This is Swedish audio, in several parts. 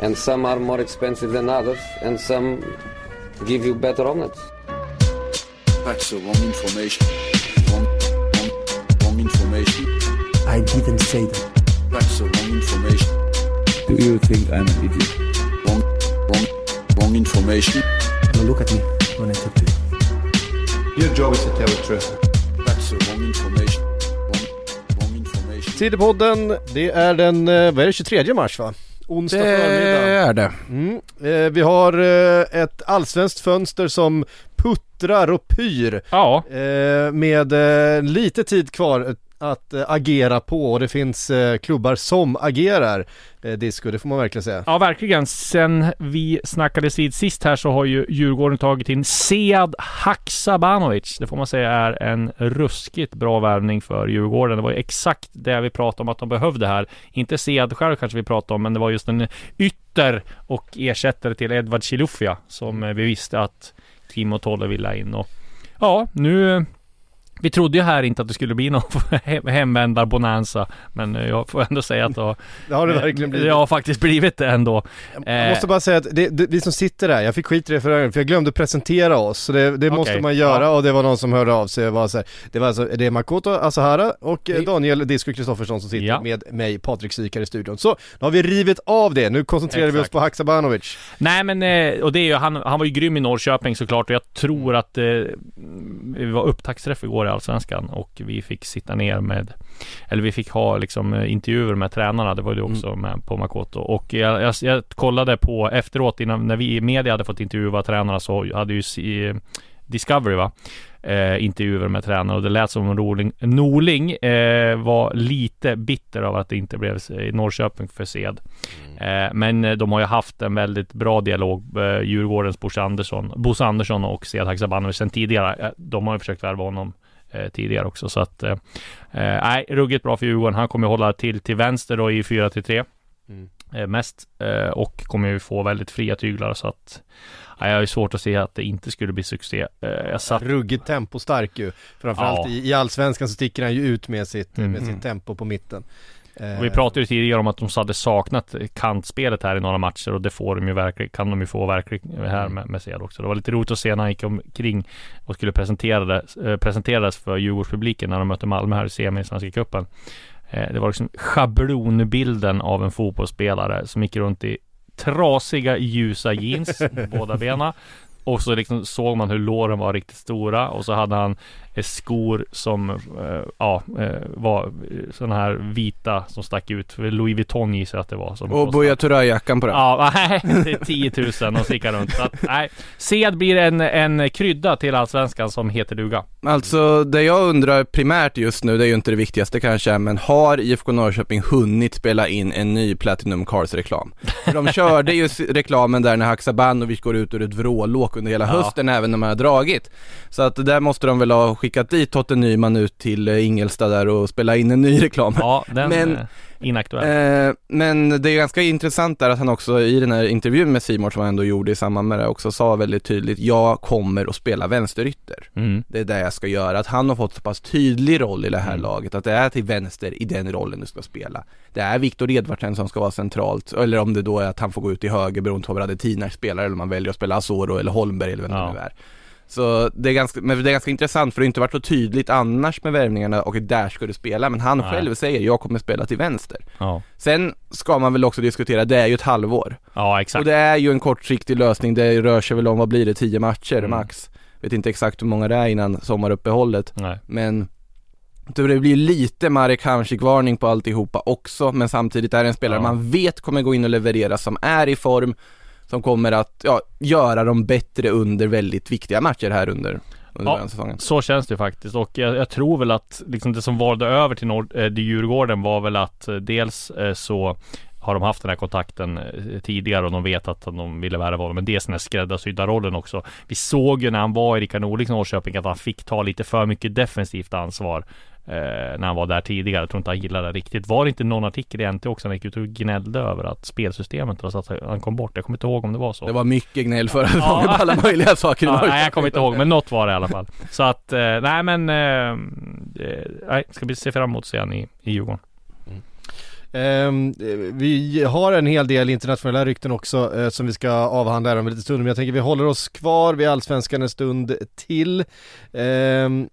And some are more expensive than others, and some give you better omelets. That's the wrong information. Wrong, wrong, wrong information. I didn't say that. That's the wrong information. Do you think I'm an idiot? Wrong, wrong, wrong information. Now look at me when I talk to you. Your job is to tell the truth. That's the wrong information. Wrong, wrong information. Tidepodden, det är den, eh, vad är det, 23 mars va? Onsdag Det förmiddag. är det. Mm. Eh, vi har eh, ett allsvenskt fönster som puttrar och pyr Ja, eh, med eh, lite tid kvar att eh, agera på och det finns eh, klubbar som agerar eh, disco, det får man verkligen säga. ja verkligen. Sen vi snackades vid sist här så har ju Djurgården tagit in Sead Haksabanovic. Det får man säga är en ruskigt bra värvning för Djurgården. Det var ju exakt det vi pratade om att de behövde här. Inte Sead själv kanske vi pratade om, men det var just en ytter och ersättare till Edvard Chilufya som vi visste att Timo Tolle ville ha in och ja, nu vi trodde ju här inte att det skulle bli någon hem- hemvändar-bonanza Men eh, jag får ändå säga att det har, Det har det verkligen blivit. det har faktiskt blivit det ändå Jag måste bara säga att det, det, vi som sitter där, jag fick skit i det förra gången för jag glömde presentera oss. Så det, det måste Okej, man göra ja. och det var någon som hörde av sig och var så här, Det var alltså, det är Makoto Asahara och eh. Daniel Disco Kristoffersson som sitter Ja. med mig, Patrik Syk här i studion. Så, nu har vi rivit av det, nu koncentrerar vi oss Exakt. på Haksabanovic. Nej men, eh, och det är ju, han, han var ju grym i Norrköping såklart och jag tror att eh, Vi var upptaktsträff igår i Allsvenskan och vi fick sitta ner med Eller vi fick ha liksom eh, intervjuer med tränarna, det var ju också med på Makoto och jag, jag, jag kollade på efteråt innan, när vi i media hade fått intervjua tränarna så hade ju si- Discovery va eh, intervjuer med tränare och det lät som Norling, Norling eh, var lite bitter av att det inte blev i Norrköping för Sed. Eh, men eh, de har ju haft en väldigt bra dialog, eh, Djurgårdens Bosse Andersson, Bosse Andersson och Sead Haksabanovic sen tidigare. Eh, de har ju försökt värva honom eh, tidigare också så att eh, eh, nej, ruggigt bra för Djurgården. Han kommer hålla till till vänster då i 4-3 Mm. eh, mest eh, och kommer ju få väldigt fria tyglar så att nej, jag har ju svårt att se att det inte skulle bli succé. Eh, jag satt Ruggigt tempostark ju. Framförallt Ja. i, i Allsvenskan så sticker han ju ut med sitt, Mm. med sitt tempo på mitten. Eh, Och Vi pratade ju tidigare om att de hade saknat kantspelet här i några matcher och det får de ju verkligen, kan de ju få verkligen här med, med Sead också. Det var lite roligt att se när han gick omkring och skulle presentera det, eh, presenteras för Djurgårdspubliken när de mötte Malmö här i semi i Svenska cupen. Eh, Det var liksom schablonbilden av en fotbollsspelare som gick runt i trasiga ljusa jeans båda benen. Och så liksom såg man hur låren var riktigt stora och så hade han eh, skor som eh, ja, eh, var sådana här vita som stack ut. För Louis Vuitton gissar jag att det var. Som Och Buya Turay-jackan på den. Ja, nej, det är 10 000 och runt. Så att, nej, Sead blir en, en krydda till Allsvenskan som heter duga. Alltså det jag undrar primärt just nu, det är ju inte det viktigaste kanske, men har IFK Norrköping hunnit spela in en ny Platinum Cars-reklam? För de körde ju reklamen där när Haksabanovic går ut ur ett vrålåk under hela Ja. hösten även när man har dragit. Så att där måste de väl ha skickat dit Totte Nyman ut till eh, Ingelstad där och spela in en ny reklam. Ja, den Men- eh, inaktuell. Eh, men det är ganska intressant där att han också i den här intervjun med Simon som han ändå gjorde i samband med det också sa väldigt tydligt, jag kommer att spela vänsterytter. Mm. Det är det jag ska göra. Att han har fått så pass tydlig roll i det här Mm. laget, att det är till vänster i den rollen du ska spela. Det är Viktor Edvardsen som ska vara centralt, eller om det då är att han får gå ut i höger beroende på vad Radetinac spelar, eller om man väljer att spela Asoro eller Holmberg eller vem Ja. det nu är. Så det är, ganska, men det är ganska intressant för det har inte varit så tydligt annars med värvningarna och där ska du spela, men han Nej. själv säger jag kommer spela till vänster. Ja, Sen ska man väl också diskutera, det är ju ett halvår. ja exakt. Och det är ju en kortsiktig lösning, det rör sig väl om, vad blir det, 10 matcher Mm. max? Vet inte exakt hur många det är innan sommaruppehållet, Nej. men Så det blir lite Marek Hamsik-varning på alltihopa också, men samtidigt är det en spelare Ja. man vet kommer gå in och leverera, som är i form, som kommer att ja, göra dem bättre under väldigt viktiga matcher här under, Ja, så känns det faktiskt och jag, jag tror väl att liksom det som valde över till, Nord, eh, till Djurgården var väl att eh, dels eh, så har de haft den här kontakten tidigare och de vet att de ville värva honom. Men dels den här skräddarsydda rollen också. Vi såg ju när han var i Rickard Norlings Norrköping att han fick ta lite för mycket defensivt ansvar. Eh, när han var där tidigare. Jag tror inte han gillade det riktigt. Var det inte någon artikel i NT också? Han gick ut och gnällde över att spelsystemet, alltså att han kom bort. Jag kommer inte ihåg om det var så. Det var mycket gnäll förra säsongen på alla möjliga saker Ja, nej, jag kommer inte ihåg, men något var det i alla fall. Så att, eh, nej men, eh, eh, nej, ska vi se fram emot sen i, i Djurgården. Ehm, vi har en hel del internationella rykten också eh, som vi ska avhandla här om en liten stund men jag tänker vi håller oss kvar vid Allsvenskan en stund till. Ehm,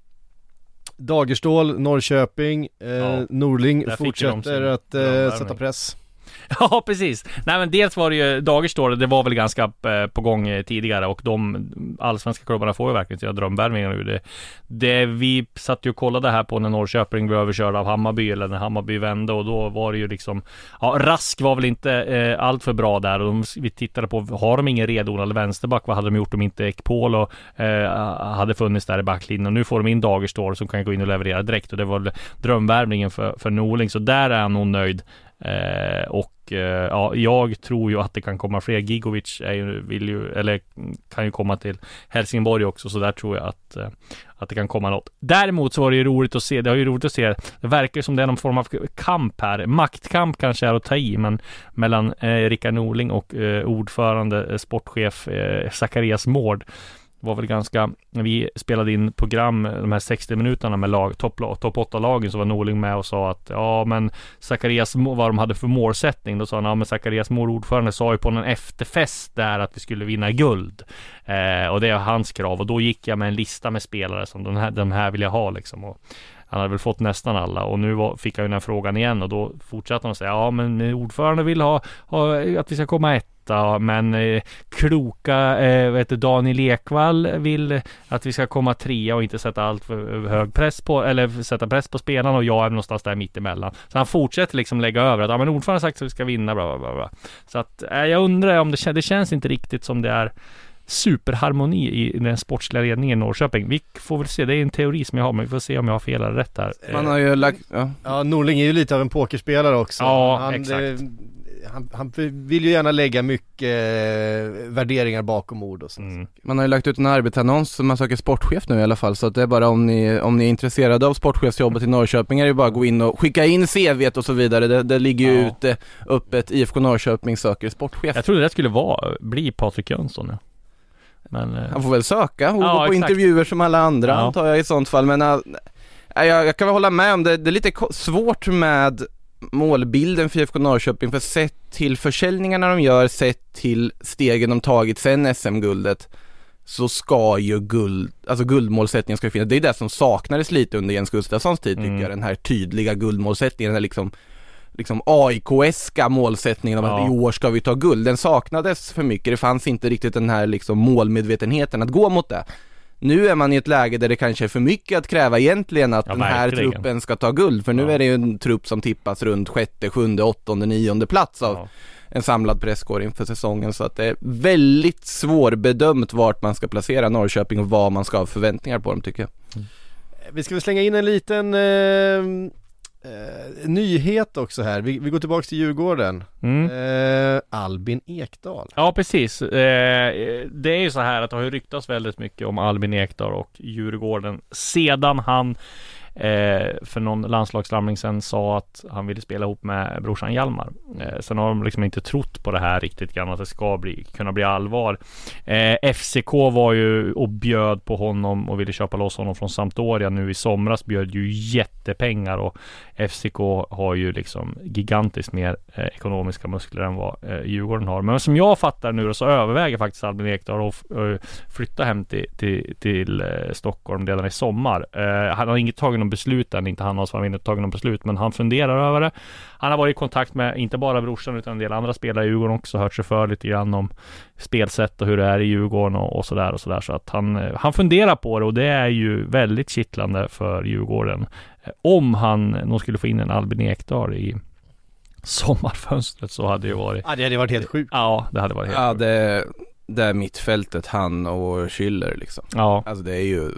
Dagerstål, Norrköping, eh, Ja, Norling fortsätter att eh, sätta press. Ja precis. Nej men dels var det ju Dagerstål, det var väl ganska eh, på gång eh, tidigare och de allsvenska klubbarna får ju verkligen sina drömvärvningar nu. Det, det vi satt ju och kollade här på när Norrköping blev överkörda av Hammarby eller när Hammarby vände och då var det ju liksom Ja Rask var väl inte eh, allt för bra där och de, vi tittade på Har de ingen redodlad vänsterback? Vad hade de gjort om inte Ekpolo eh, hade funnits där i backlinjen? Och nu får de in Dagerstål som kan gå in och leverera direkt och det var väl drömvärvningen för, för Norling så där är han nog nöjd. Eh, och eh, ja, jag tror ju att det kan komma fler. Gigovic är ju, vill ju, eller kan ju komma till Helsingborg också, så där tror jag att, eh, att det kan komma något. Däremot så var det ju roligt att se, det har ju roligt att se, det verkar som det är någon form av kamp här. Maktkamp kanske är att ta i, men mellan eh, Rickard Norling och eh, ordförande, eh, sportchef eh, Zacharias Mård var väl ganska, när vi spelade in program de här 60 minuterna med lag, topp top 8-lagen så var Norling med och sa att ja men Zacharias, vad de hade för målsättning, då sa han ja men Zacharias Mård ordförande sa ju på en efterfest där att vi skulle vinna guld. Eh, och det är hans krav och då gick jag med en lista med spelare som den här, den här vill jag ha liksom. Och, han hade väl fått nästan alla och nu var, fick han ju den här frågan igen och då fortsatte han att säga ja men ordförande vill ha, ha att vi ska komma etta men eh, kloka eh, vet du, Daniel Ekvall vill att vi ska komma trea och inte sätta allt för hög press på eller sätta press på spelarna och jag är någonstans där mittemellan. Så han fortsätter liksom lägga över att ja men ordförande har sagt att vi ska vinna bla bla bla. bla. Så att eh, jag undrar om det, kän- det känns inte riktigt som det är superharmoni i den sportsliga ledningen i Norrköping. Vi får väl se, det är en teori som jag har, men vi får se om jag har fel eller rätt här. Man har ju lagt, ja. Ja, Norling är ju lite av en pokerspelare också. Ja, han, exakt. eh, han, han vill ju gärna lägga mycket eh, värderingar bakom ord och så. Mm. Man har ju lagt ut en arbetsannons som man söker sportchef nu i alla fall så att det är bara om ni, om ni är intresserade av sportchefsjobbet i Norrköping är det bara att gå in och skicka in CVt och så vidare. Det, det ligger ju Ja. ute öppet, IFK Norrköping söker sportchef. Jag trodde det skulle vara, bli Patrik Jönsson. Ja. Men... eh, Han får väl söka och Ja, gå på exakt. intervjuer som alla andra Ja. antar jag i sånt fall men äh, jag, jag kan väl hålla med om det, det är lite svårt med målbilden för IFK Norrköping för sett till försäljningarna de gör, sett till stegen de tagit sen SM-guldet så ska ju guld, alltså guldmålsättningen ska finnas. Det är det som saknades lite under Jens Gustafssons tid tycker Mm. jag, den här tydliga guldmålsättningen, den här liksom liksom AIK-eska målsättningen om Ja. att i år ska vi ta guld. Den saknades för mycket. Det fanns inte riktigt den här liksom målmedvetenheten att gå mot det. Nu är man i ett läge där det kanske är för mycket att kräva egentligen att Ja, den här verkligen. truppen ska ta guld. För nu Ja. är det ju en trupp som tippas runt sjätte, sjunde, åttonde, nionde plats av Ja. en samlad presskår inför säsongen. Så att det är väldigt svårbedömt vart man ska placera Norrköping och vad man ska ha förväntningar på dem tycker jag. Vi ska väl slänga in en liten eh, eh, nyhet också här. Vi, vi går tillbaks till Djurgården. Mm. Eh, Albin Ekdal. Ja precis. Eh, det är ju så här att det har ju ryktats väldigt mycket om Albin Ekdal och Djurgården sedan han eh, för någon landslagssamling sen sa att han ville spela ihop med brorsan Hjalmar. Eh, sen har de liksom inte trott på det här riktigt grann att det ska bli, kunna bli allvar. Eh, FCK var ju och bjöd på honom och ville köpa loss honom från Sampdoria nu i somras bjöd ju jättepengar och FCK har ju liksom gigantiskt mer eh, ekonomiska muskler än vad eh, Djurgården har. Men som jag fattar nu då så överväger faktiskt Albin Ekdal att eh, flytta hem till, till, till eh, Stockholm redan i sommar. Eh, han har inget tagit någon beslut än, inte han har så inte tagit någon beslut, men han funderar över det. Han har varit i kontakt med, inte bara brorsan, utan en del andra spelare i Djurgården också, hört sig för lite grann om spelsätt och hur det är i Djurgården och, och sådär och sådär. Så att han, eh, han funderar på det och det är ju väldigt kittlande för Djurgården. eh, om han nog skulle få in en Albin Ekdal i sommarfönstret så hade det ju varit Ja det hade varit helt sjukt. Ja, det hade varit helt Ja sjukt. det, det är mittfältet, han och Schüller liksom. Ja, Alltså det är ju,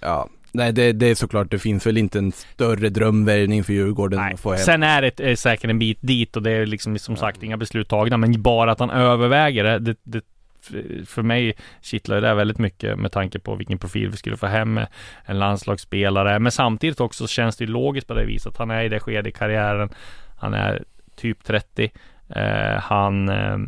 ja. Nej det, det är såklart, det finns väl inte en större drömvärvning för Djurgården Nej. att få hem. Sen är det eh, säkert en bit dit och det är liksom som sagt inga beslut tagna men bara att han överväger det, det, det för mig kittlar det väldigt mycket med tanke på vilken profil vi skulle få hem en landslagsspelare. Men samtidigt också känns det logiskt på det viset att han är i det skedet i karriären. Han är typ 30. Eh, han, eh,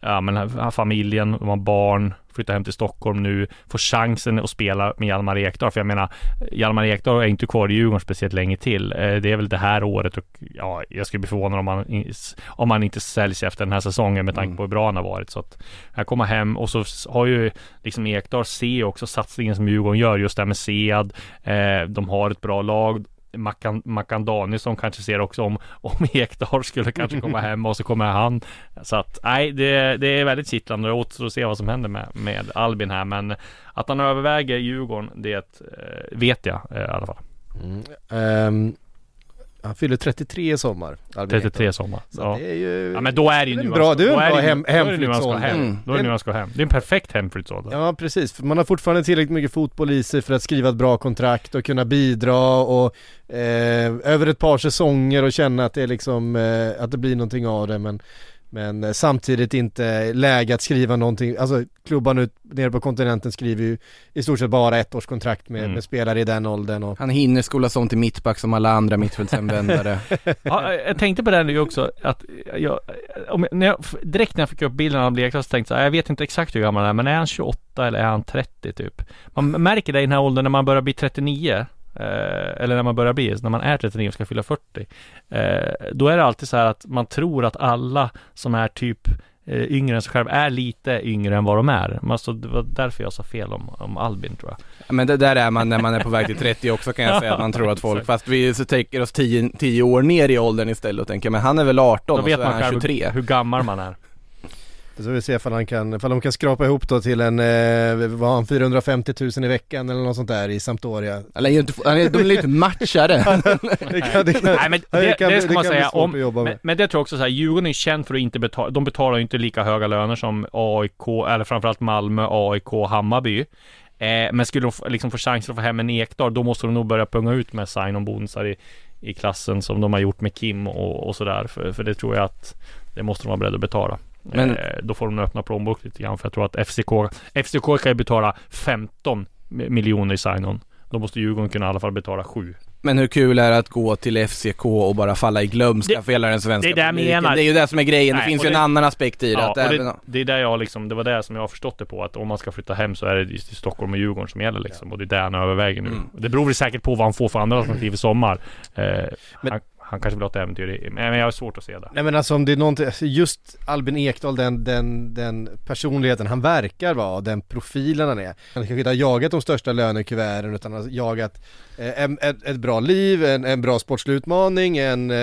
ja men familjen, de har barn, flyttar hem till Stockholm nu, får chansen att spela med Hjalmar Ekdal. För jag menar, Hjalmar Ekdal är inte kvar i Djurgården speciellt länge till. Eh, det är väl det här året och ja, jag skulle bli förvånad om han, om han inte säljs efter den här säsongen med tanke på hur bra han har varit. Så att han kommer hem och så har ju liksom Ekdal se också satsningen som Djurgården gör just det här med Sead. Eh, de har ett bra lag. Mackan, Mackan Danielsson kanske ser också om, om Ekdal skulle kanske komma hem och så kommer han. Så att nej, det, det är väldigt kittlande och återstår att se vad som händer med, med Albin här. Men att han överväger Djurgården, det eh, vet jag eh, i alla fall. Mm. Ehm, han fyller 33 i sommar. Albin 33 Ekdal. sommar. Så Ja. det är ju... ja men då är det ju nu bra, han det är en bra hem, han ska hemflyttsålder. hem. Mm. Då är det nu han ska hem. Det är en perfekt hemflyttsålder. Ja precis, för man har fortfarande tillräckligt mycket fotboll i sig för att skriva ett bra kontrakt och kunna bidra och eh, över ett par säsonger och känna att det är liksom, eh, att det blir någonting av det men men eh, samtidigt inte läge att skriva någonting, alltså klubban ut nere på kontinenten skriver ju i stort sett bara ett års kontrakt med, Mm. med spelare i den åldern och Han hinner skolas om till mittback som alla andra mittfältshemvändare. Ja, jag tänkte på det nu också att jag, om, när jag, direkt när jag fick upp bilden av Bleklas så tänkte jag så här, jag vet inte exakt hur gammal han är men är han 28 eller är han 30 typ? Man märker det i den här åldern när man börjar bli 39 Eh, eller när man börjar bli, när man är 39 och ska fylla 40 eh, Då är det alltid så här att man tror att alla som är typ eh, yngre än sig själv är lite yngre än vad de är. Men alltså, det var därför jag sa fel om, om Albin tror jag. Men det där är man när man är på väg till 30 också kan jag säga att man tror att folk, fast vi tänker oss 10, 10 år ner i åldern istället och tänker men han är väl 18 Då och så är man han själv 23. hur gammal man är. Så vi se ifall han kan, ifall de kan skrapa ihop då till en, eh, vad han, 450 000 i veckan eller något sånt där i Sampdoria. Eller är ju inte, han är, de är lite matchare. det kan, det kan, Nej men det, kan det, ska man säga om, men, men det tror jag också så här, Djurgården är känd för att inte betala, de betalar ju inte lika höga löner som AIK, eller framförallt Malmö, AIK, Hammarby. Eh, men skulle de få- liksom få chansen att få hem en Ekdal, då måste de nog börja punga ut med sign-on-bonusar i, i klassen som de har gjort med Kim och, och sådär. För, för det tror jag att det måste de vara beredda att betala. Men- eh, då får de öppna plånbok lite grann, för jag tror att FCK, FCK kan ju betala 15 miljoner i sign-on. Då måste Djurgården kunna i alla fall betala 7. Men hur kul är det att gå till FCK och bara falla i glömska Det- för hela den svenska det är det menar. Det är ju det som är grejen, Nej, det finns ju en det- annan aspekt i det. Ja, att och även, det, det är där jag liksom, det var det som jag har förstått det på att om man ska flytta hem så är det just i Stockholm och Djurgården som gäller liksom och det är det han överväger nu. Mm. Det beror väl säkert på vad han får för andra alternativ i sommar. Eh, han, han kanske vill ha ett äventyr, i- men jag har svårt att se det. Nej men alltså om det är någonting, alltså just Albin Ekdal, den, den, den personligheten han verkar vara, den profilen han är. Han kanske inte har jagat de största lönekuverten utan har jagat eh, en, ett, ett bra liv, en, en bra sportslig utmaning, en, eh,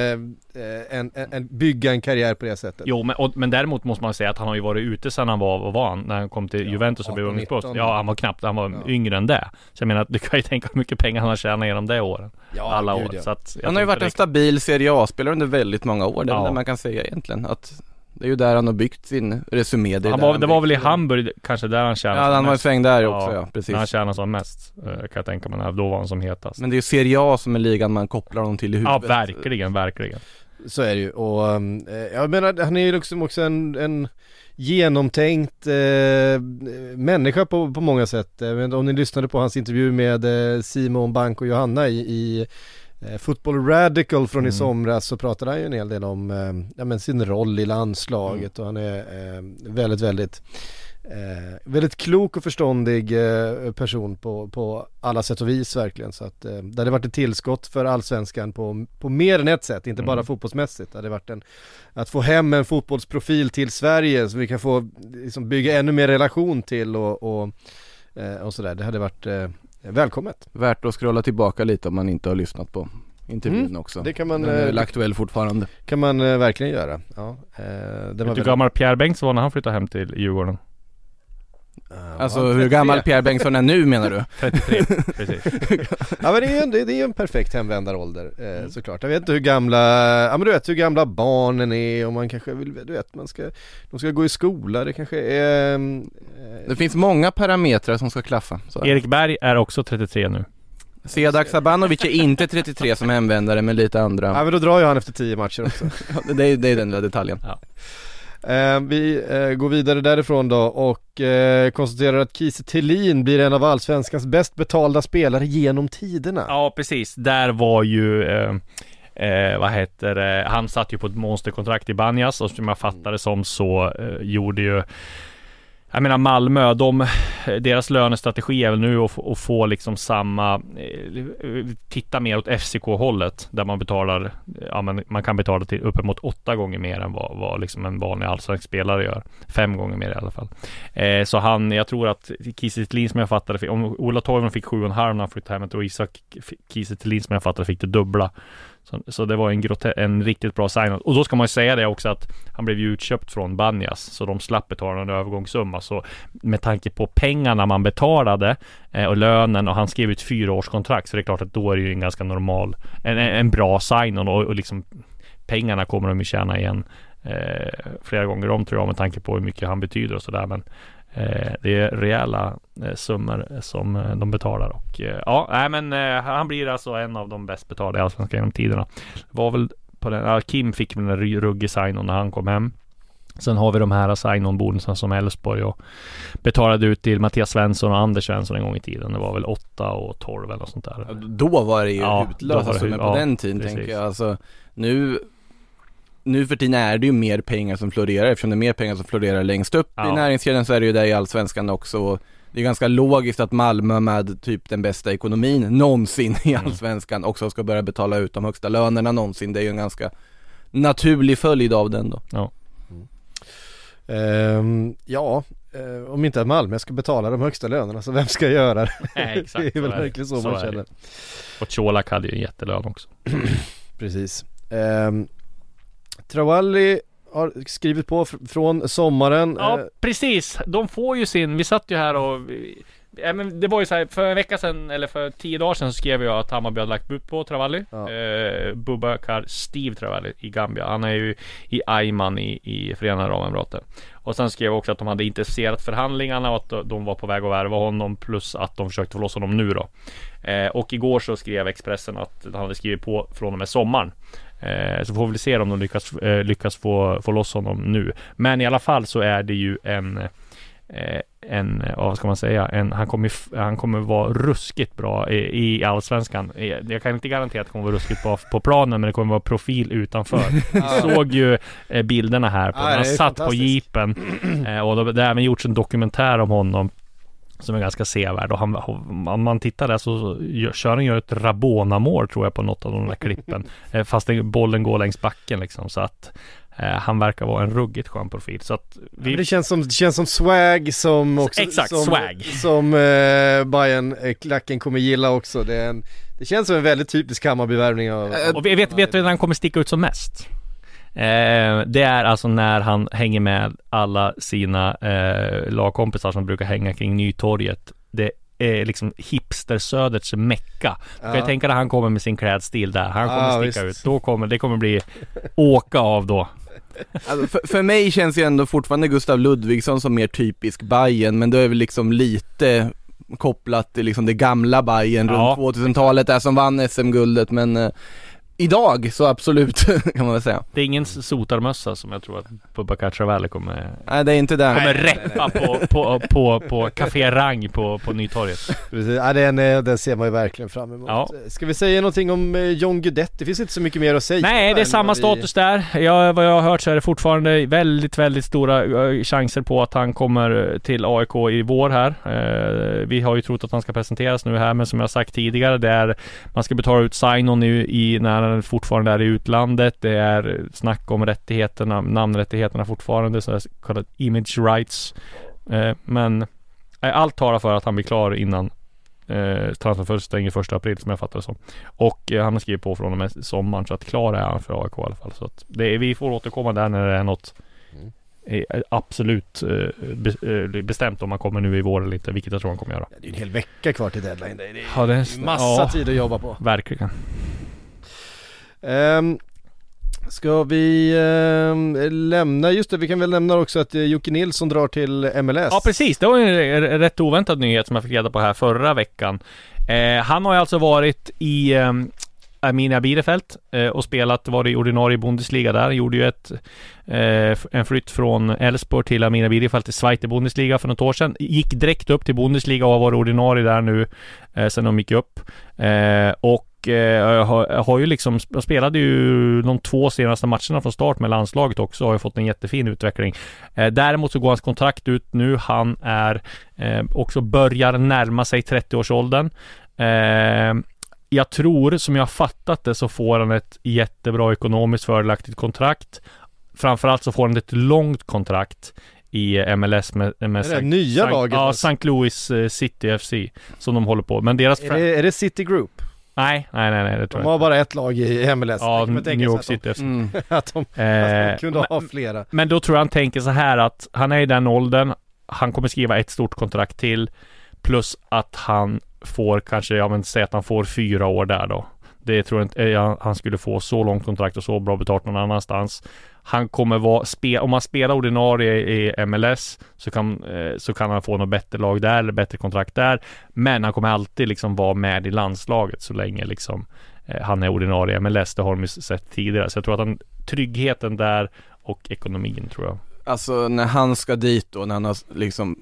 en, en, en, bygga en karriär på det sättet. Jo, men, och, men däremot måste man säga att han har ju varit ute sedan han var, vad var han? När han kom till Juventus och blev 18, ungdomsproffs. 19. Ja, han var knappt, han var Ja. yngre än det. Så jag menar, du kan ju tänka hur mycket pengar han har tjänat genom det åren. Ja, Alla gud, år. ja. Så att, jag han har ju varit en inte stabil Serie A-spelare under väldigt många år, det är Ja. det man kan säga egentligen. Att det är ju där han har byggt sin resumé. Det, han var, det var väl i Hamburg kanske där han tjänade Ja, han var mest. sväng där också, ja, precis. När han tjänade som mest, eh, kan jag tänka mig. Då var han som hetast. Men det är ju Serie A som är ligan man kopplar honom till i Ja, huvudet. verkligen, verkligen. Så är det ju och um, eh, jag menar han är ju liksom också en, en genomtänkt eh, människa på, på många sätt. Inte om ni lyssnade på hans intervju med eh, Simon Bank och Johanna i, i eh, Football Radical från i Mm. somras så pratade han ju en hel del om eh, ja, men sin roll i landslaget och han är eh, väldigt, väldigt Eh, väldigt klok och förståndig eh, person på, på alla sätt och vis verkligen. Så att eh, det hade varit ett tillskott för allsvenskan på, på mer än ett sätt, inte bara Mm. fotbollsmässigt. Det hade varit en, att få hem en fotbollsprofil till Sverige så vi kan få liksom, bygga ännu mer relation till och, och, eh, och sådär. Det hade varit eh, välkommet. Värt att scrolla tillbaka lite om man inte har lyssnat på intervjun Mm, också. det kan man, Den är väl eh, aktuell fortfarande. kan man eh, verkligen göra. Ja, eh, Vet du hur gammal Pierre Bengtsson var när han flyttade hem till Djurgården? Alltså Ja, hur 33. gammal Pierre Bengtsson är nu menar du? 33, precis. Ja men det är ju en, det är ju en perfekt hemvändarålder eh, Mm. såklart. Jag vet inte hur gamla, ja men du vet hur gamla barnen är och man kanske vill, du vet man ska, de ska gå i skola, det kanske är ehm, eh, Det finns många parametrar som ska klaffa. Så. Erik Berg är också 33 nu. Sedak Sabanovic är inte 33 som hemvändare men lite andra. Ja men då drar ju han efter 10 matcher också. Ja, det, är, det är den lilla detaljen. Eh, Eh, vi eh, går vidare därifrån då och eh, konstaterar att Kiese Thelin blir en av allsvenskans bäst betalda spelare genom tiderna. Ja, precis. Där var ju eh, eh, vad heter det? Han satt ju på ett monsterkontrakt i Banjas och som jag fattade som så eh, gjorde ju jag menar Malmö, de, deras lönestrategi är väl nu att, få- att få liksom samma, eh, titta mer åt FCK-hållet där man betalar, ja men man kan betala till uppemot åtta gånger mer än vad, vad liksom en vanlig allsvensk spelare gör. Fem gånger mer i alla fall. Eh, så han, jag tror att Kiese Thelin som jag fattade, om Ola Toivonen fick sju och en halv när han flyttade hem, och Isak Kiese Thelin som jag fattade fick det dubbla. Så, så det var en, grote- en riktigt bra sign. Och då ska man ju säga det också att han blev ju utköpt från Banjas Så de slapp betala en övergångssumma. Så med tanke på pengarna man betalade eh, Och lönen och han skrev ut fyra års kontrakt Så det är klart att då är det ju en ganska normal En, en, en bra sign. Och, och liksom Pengarna kommer de ju tjäna igen eh, Flera gånger om tror jag med tanke på hur mycket han betyder och sådär. Men det är rejäla eh, summor som eh, de betalar och eh, ja, nej men eh, han blir alltså en av de bäst betalda i Allsvenskan genom tiderna. Var väl på den, ja, Kim fick väl där ruggig sign när han kom hem. Sen har vi de här sign-on-bonusarna som Elfsborg och betalade ut till Mattias Svensson och Anders Svensson en gång i tiden. Det var väl 8 och 12 eller något sånt där. Då var det ju Ja, det summor hu- på ja, den tiden precis. tänker jag. Alltså nu nu för tiden är det ju mer pengar som florerar eftersom det är mer pengar som florerar längst upp i Ja. näringskedjan så är det ju det i Allsvenskan också. Det är ganska logiskt att Malmö med typ den bästa ekonomin någonsin i Mm. Allsvenskan också ska börja betala ut de högsta lönerna någonsin. Det är ju en ganska naturlig följd av den då. Ja. Ehm, ja, eh, om inte Malmö ska betala de högsta lönerna så vem ska göra det? Nej, exakt, det är väl så är det. verkligen så, Så man det. känner. Och Colak hade ju en jättelön också. Precis. Um, Travalli har skrivit på fr- från sommaren. Ja, Eh, precis. De får ju sin, vi satt ju här och Ja, men det var ju så här, för en vecka sedan, eller för tio dagar sedan så skrev jag att Hammarby hade lagt bud på Travalli. Eh, Bubakar Steve Travalli i Gambia. Han är ju i Ayman i, i Förenade Arabemiraten. Och sen skrev jag också att de hade intresserat förhandlingarna och att de var på väg att värva honom plus att de försökte få loss honom nu då. Eh, och igår så skrev Expressen att han hade skrivit på från och med sommaren. Eh, så får vi se om de lyckas, eh, lyckas få, få loss honom nu. Men i alla fall så är det ju en eh, en, vad ska man säga, en, han kommer han kommer vara ruskigt bra i, i Allsvenskan. Jag kan inte garantera att det kommer vara ruskigt bra på planen, men det kommer vara profil utanför. Vi såg ju bilderna här på när han satt på jeepen och det har även gjorts en dokumentär om honom som är ganska sevärd och han, om man tittar där så kör han gör ett Rabona-mål tror jag på något av de där klippen. Eh, Fast bollen går längs backen liksom så att eh, han verkar vara en ruggigt skön profil. Så att vi, det, känns som, det känns som swag som också Exakt, som, swag. Som eh, bayern eh, klacken kommer gilla också. Det, en, det känns som en väldigt typisk Hammarby-värvning av... Och vi vet, vet du när han kommer sticka ut som mest? Eh, det är alltså när han hänger med alla sina eh, lagkompisar som brukar hänga kring Nytorget. Det är liksom hipster-söderts mecka. Du kan ju Ja. tänka dig han kommer med sin klädstil där. Han kommer Ja, sticka visst. ut. Då kommer, det kommer bli åka av då. Alltså, för, för mig känns ju ändå fortfarande Gustav Ludvigsson som mer typisk Bayern men då är väl liksom lite kopplat till liksom det gamla Bayern Ja. runt 2000-talet där som vann SM-guldet men eh, idag så absolut kan man väl säga. Det är ingen sotarmössa som jag tror att Bubakar Travalli kommer Nej det är inte den. Kommer reppa på, på, på, på Café Rang på, på Nytorget. Precis, ja, den, eh, den ser man ju verkligen fram emot. Ja. Ska vi säga någonting om eh, John Guidetti? Det finns inte så mycket mer att säga. Nej, det är samma vi- status där. Ja, vad jag har hört så är det fortfarande väldigt, väldigt stora eh, chanser på att han kommer till AIK i vår här. Eh, Vi har ju trott att han ska presenteras nu här, men som jag sagt tidigare, det är man ska betala ut sign-on i, i när han fortfarande är i utlandet. Det är snack om rättigheterna, namnrättigheterna fortfarande, så kallade image rights. Eh, Men eh, allt talar för att han blir klar innan Eh, transferfönstret stänger första april som jag fattar det som. Och eh, han har skrivit på från och med sommaren så att klar är han för AIK i alla fall. Så att det är, vi får återkomma där när det är något är absolut be, bestämt om han kommer nu i vår eller inte, vilket jag tror han kommer göra. Det är en hel vecka kvar till deadline day. Det är Ja, det är massa ja, tid att jobba på. Verkligen. Um, ska vi ehm, lämna, just det vi kan väl nämna också att eh, Jocke Nilsson drar till MLS. Ja precis, det var en rätt oväntad nyhet som jag fick reda på här förra veckan. Eh, han har ju alltså varit i eh, Arminia Bielefeld eh, och spelat, var i ordinarie Bundesliga där. Gjorde ju ett, eh, en flytt från Elfsborg till Arminia Bielefeld till Zweite Bundesliga för något år sedan. Gick direkt upp till Bundesliga och har varit ordinarie där nu eh, sen de gick upp. Eh, och och eh, har, har ju liksom, jag spelade ju de två senaste matcherna från start med landslaget också har ju fått en jättefin utveckling. Eh, däremot så går hans kontrakt ut nu. Han är eh, också börjar närma sig 30-årsåldern. Eh, jag tror, som jag har fattat det, så får han ett jättebra ekonomiskt fördelaktigt kontrakt. Framförallt så får han ett långt kontrakt i MLS med, med det Sankt- nya laget? Ja, St. Louis eh, City FC som de håller på. Men deras... Är det, är det City Group? Nej, nej, nej, nej, det tror De jag har inte. bara ett lag i MLS. Ja, New York att de- City. Mm. att, de, att de Eh, kunde men- ha flera. Men då tror jag han tänker så här att han är i den åldern. Han kommer skriva ett stort kontrakt till. Plus att han får kanske, ja men säg att han får fyra år där då. Det tror jag inte eh, han skulle få så långt kontrakt och så bra betalt någon annanstans. Han kommer vara, spe, om han spelar ordinarie i MLS så kan, eh, så kan han få något bättre lag där eller bättre kontrakt där. Men han kommer alltid liksom vara med i landslaget så länge liksom eh, han är ordinarie i MLS. Det har de ju sett tidigare. Så jag tror att han, tryggheten där och ekonomin tror jag. Alltså när han ska dit då, när han har liksom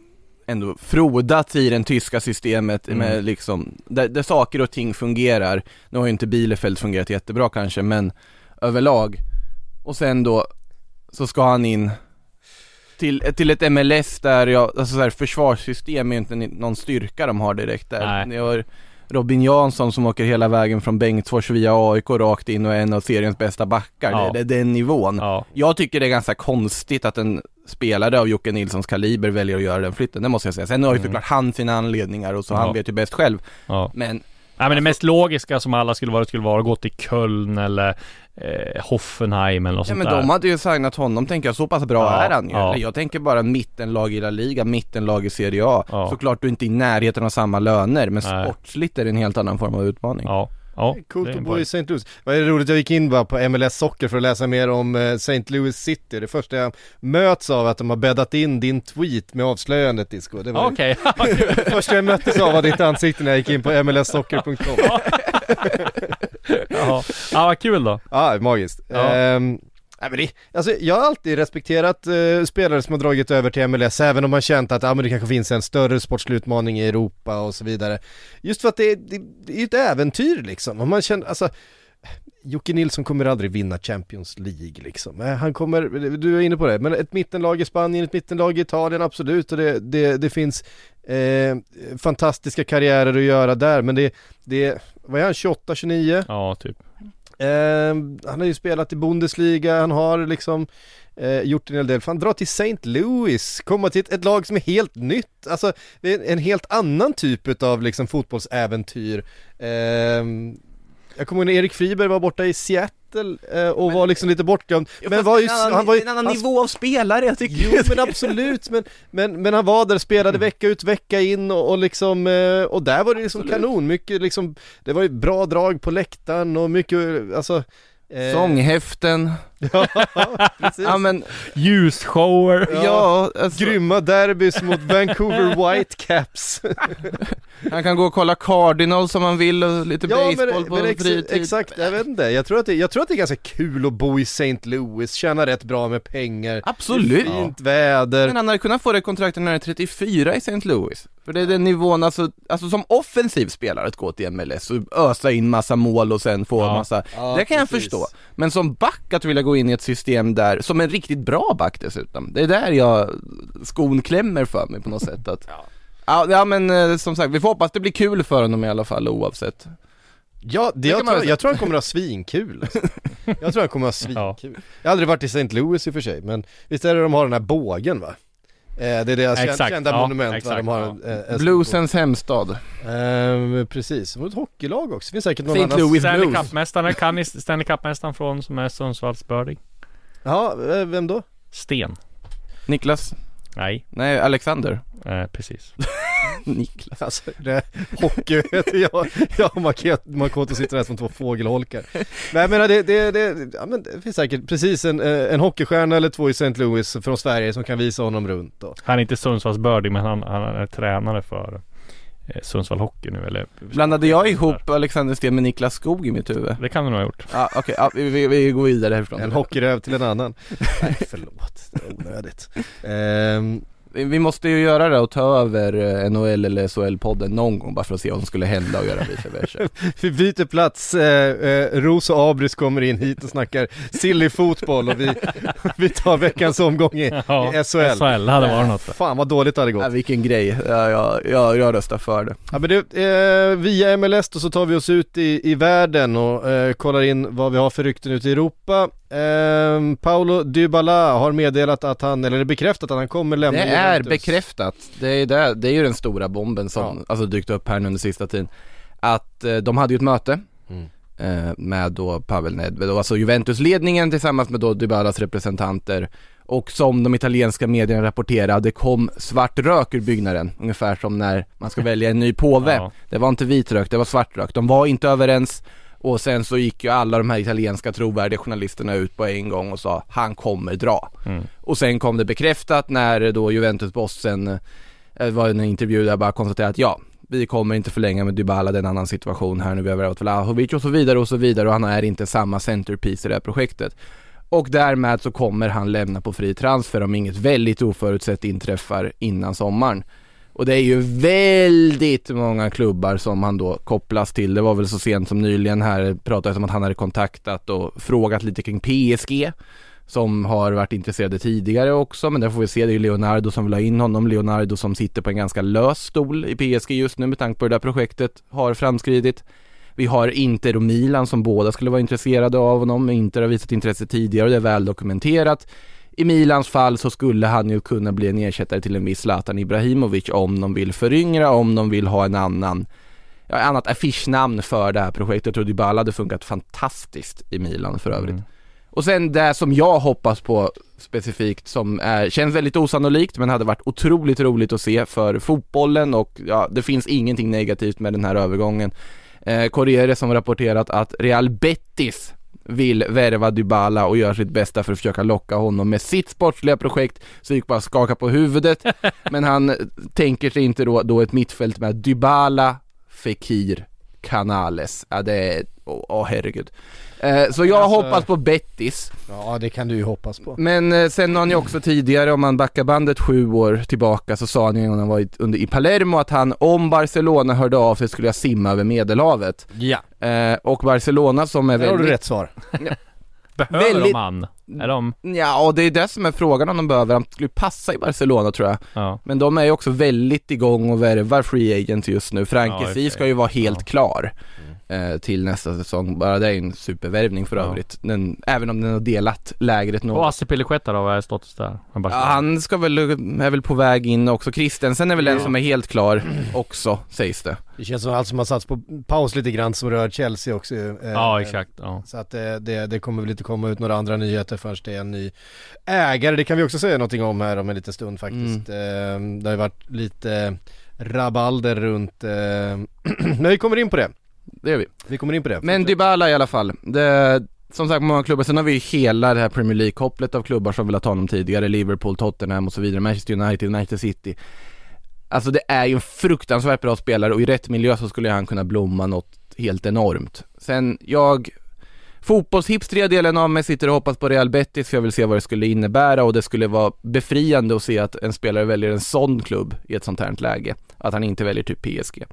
ändå frodat i det tyska systemet Mm. med liksom, där, där saker och ting fungerar. Nu har ju inte Bielefeld fungerat jättebra kanske, men överlag. Och sen då, så ska han in till, till ett MLS där jag, alltså så här, försvarssystem är ju inte någon styrka de har direkt där. Nej. Ni har Robin Jansson som åker hela vägen från Bengtsfors via AIK rakt in och är en av seriens bästa backar. Ja. Det, det är den nivån. Ja. Jag tycker det är ganska konstigt att en spelare av Jocke Nilssons kaliber väljer att göra den flytten, det måste jag säga. Sen har ju såklart han sina anledningar och så Mm. Ja. han vet ju bäst själv. Ja. Men Nej men det mest logiska som alla skulle vara, skulle vara att gå till Köln eller eh, Hoffenheim eller något Ja sånt men där. de hade ju signat honom tänker jag, så pass bra Ja, är han ju. ja. Jag tänker bara mittenlag i La Liga, mittenlag i Serie A. Ja. Såklart du är inte i närheten av samma löner, men Nej. sportsligt är det en helt annan form av utmaning. Ja, ja. Coolt att bo i St. Louis. Vad är det roligt, jag gick in bara på MLS Socker för att läsa mer om eh, St. Louis City. Det första jag möts av att de har bäddat in din tweet med avslöjandet Disco. Det var Okej. det första jag möttes av var ditt ansikte när jag gick in på mlssocker.com. ja. ja, vad kul då. Ja, magiskt. Ja. Ehm, nej, men det, alltså, jag har alltid respekterat eh, spelare som har dragit över till MLS, även om man känt att ah, men det kanske finns en större sportslig utmaning i Europa och så vidare. Just för att det, det, det är ju ett äventyr liksom, och man känner, alltså Jocke Nilsson kommer aldrig vinna Champions League liksom. Eh, han kommer, du är inne på det, men ett mittenlag i Spanien, ett mittenlag i Italien, absolut. Och det, det, det finns eh, fantastiska karriärer att göra där, men det, det vad är han, 28, 29? Ja, typ. Eh, han har ju spelat i Bundesliga, han har liksom eh, gjort en hel del. Fan, dra till St. Louis, komma till ett, ett lag som är helt nytt. Alltså, det är en helt annan typ av liksom fotbollsäventyr. Eh, jag kommer ihåg när Erik Friberg var borta i Seattle eh, och var liksom lite bortglömd. Men var ju, han var ju, en annan han nivå av spelare, jag tycker Jo men absolut, men, men, men han var där, spelade vecka ut vecka in och, och liksom, eh, och där var det liksom Absolut. kanon, mycket liksom, det var ju bra drag på läktaren och mycket, alltså eh, Sånghäften, Ja, precis. ja men, Ljusshower. ja, alltså, Grymma derbys mot Vancouver Whitecaps. han kan gå och kolla Cardinals om han vill och lite baseball på ex- fritid. Exakt, jag vet inte. Jag tror, att det, jag tror att det är ganska kul att bo i St. Louis, tjäna rätt bra med pengar. Absolut. Fint väder. Men han hade kunnat få det kontraktet när han är 34 i St. Louis. För det är den nivån, alltså, alltså som offensiv spelare att gå till MLS och ösa in massa mål och sen få Ja. massa, Ja, det kan jag precis. förstå. Men som back att vilja gå in i ett system där, som en riktigt bra back dessutom, det är där jag, skon klämmer för mig på något sätt att Ja, ja men eh, som sagt, vi får hoppas det blir kul för honom i alla fall oavsett. Ja, det, Det jag, tror, jag tror han kommer att ha svinkul alltså. Jag tror han kommer att ha Ja. svinkul Jag har aldrig varit i St. Louis i och för sig, men visst är det de har den här bågen va? Eh, det är deras Exakt, kända ja, monument exakt, De har ja. en, en, en Bluesens hemstad. Ehm, precis, och ett hockeylag också, finns säkert någon annan Louis Stanley. Cup-mästaren, kan ni Stanley Cup-mästaren från som är Sundsvalls Birding? Ja, eh, vem då? Sten. Niklas? Nej. Nej, Alexander? Eh, precis. Niklas. Alltså, det, hockey, jag, jag och Makoto- Makoto sitter här som två fågelholkar. Men jag menar det, det, det, ja, men det finns säkert precis en, eh, en hockeystjärna eller två i St. Louis från Sverige som kan visa honom runt och Han är inte Sundsvallsbördig men han, han är tränare för eh, Sundsvall Hockey nu eller Blandade jag ihop Alexander Sten med Niklas Skog i mitt huvud? Det kan du nog ha gjort. Ja okej, ja, vi, vi, vi går vidare härifrån. en hockeyröv till en annan. Nej förlåt, det är onödigt. Ehm, Vi, måste ju göra det och ta över eh, NHL eller SHL-podden någon gång bara för att se vad som skulle hända och göra vice versa. vi byter plats, eh, eh, Ros och Abris kommer in hit och snackar silly fotboll och vi, vi tar veckans omgång i, Ja, i SHL. SHL hade varit något. Fan vad dåligt det hade gått. ja, vilken grej, ja, ja, jag, jag röstar för det. Ja men det, eh, via MLS då så tar vi oss ut i, i världen och eh, kollar in vad vi har för rykten ute i Europa. Eh, Paolo Dybala har meddelat att han, eller bekräftat att han kommer lämna Det är Juventus. bekräftat, det är, det, det är ju den stora bomben som Ja. alltså dykt upp här nu under sista tiden Att eh, de hade ju ett möte Mm. eh, med då Pavel Nedved, och alltså Juventus-ledningen tillsammans med då Dybalas representanter och som de italienska medierna rapporterade, det kom svart rök ur byggnaden, ungefär som när man ska välja en ny påve. Ja. Det var inte vit rök, det var svart rök. De var inte överens och sen så gick ju alla de här italienska trovärdiga journalisterna ut på en gång och sa han kommer dra. Mm. Och sen kom det bekräftat när då Juventus-bossen, eh, det var en intervju där jag bara konstaterade att ja, vi kommer inte förlänga med Dybala, det är en annan situation här nu, vi har värvat Vlahovic och så vidare och så vidare och han är inte samma centerpiece i det här projektet. Och därmed så kommer han lämna på fri transfer om inget väldigt oförutsett inträffar innan sommaren. Och det är ju väldigt många klubbar som han då kopplas till. Det var väl så sent som nyligen här pratades om att han hade kontaktat och frågat lite kring PSG som har varit intresserade tidigare också, men där får vi se, det är ju Leonardo som vill ha in honom, Leonardo som sitter på en ganska lös stol i PSG just nu med tanke på hur det här projektet har framskridit. Vi har Inter och Milan som båda skulle vara intresserade av honom, Inter har visat intresse tidigare och det är väl dokumenterat. I Milans fall så skulle han ju kunna bli en ersättare till en viss Zlatan Ibrahimovic om de vill föryngra, om de vill ha en annan ja, annat affischnamn för det här projektet. Jag tror Dybala hade funkat fantastiskt i Milan för övrigt. Mm. Och sen det som jag hoppas på specifikt som är, känns väldigt osannolikt men hade varit otroligt roligt att se för fotbollen och ja, det finns ingenting negativt med den här övergången. Eh, Corriere som rapporterat att Real Betis vill värva Dybala och gör sitt bästa för att försöka locka honom med sitt sportsliga projekt så gick bara skaka på huvudet men han tänker sig inte då, då ett mittfält med Dybala, Fekir, Canales. Ja det är, åh åh, herregud. Eh, så jag Alltså- hoppas på Bettis. Ja det kan du ju hoppas på. Men eh, sen har ni också tidigare, om man backar bandet sju år tillbaka, så sa ni när han var i, under, i Palermo att han, om Barcelona hörde av sig skulle jag simma över Medelhavet. Ja, Eh, och Barcelona som är där har du väldigt... rätt svar. Behöver Väldigt- de han? Är de? Ja, och det är det som är frågan om de behöver, han skulle passa i Barcelona tror jag. Ja. Men de är ju också väldigt igång och värvar free agents just nu. Ja, i Frank och för Kessie sig. ska ju vara helt Ja. klar eh, till nästa säsong. Bara det är en supervärvning för Ja. övrigt. Den, även om den har delat lägret något. Och Asse Pilicueta då, vad är status där? Ja, han ska väl, är väl på väg in också. Kristensen är väl den Ja. som är helt klar också, sägs det. Det känns som allt som har satts på paus lite grann som rör Chelsea också eh, Ja, exakt. Ja. Så att det, det, kommer väl inte komma ut några andra nyheter förrän det är en ny ägare. Det kan vi också säga någonting om här om en liten stund faktiskt. Mm. Eh, Det har ju varit lite rabalder runt, eh, men vi kommer in på det. Det gör vi. Vi kommer in på det. Men Dybala i alla fall. Det, som sagt många klubbar, sen har vi ju hela det här Premier League-kopplet av klubbar som vill ha honom tidigare, Liverpool, Tottenham och så vidare, Manchester United, United City. Alltså det är ju en fruktansvärt bra spelare och i rätt miljö så skulle han kunna blomma något helt enormt. Sen, jag Fotbollshipstriga delen av mig sitter och hoppas på Real Betis för jag vill se vad det skulle innebära och det skulle vara befriande att se att en spelare väljer en sån klubb i ett sånt här läge. Att han inte väljer typ PSG.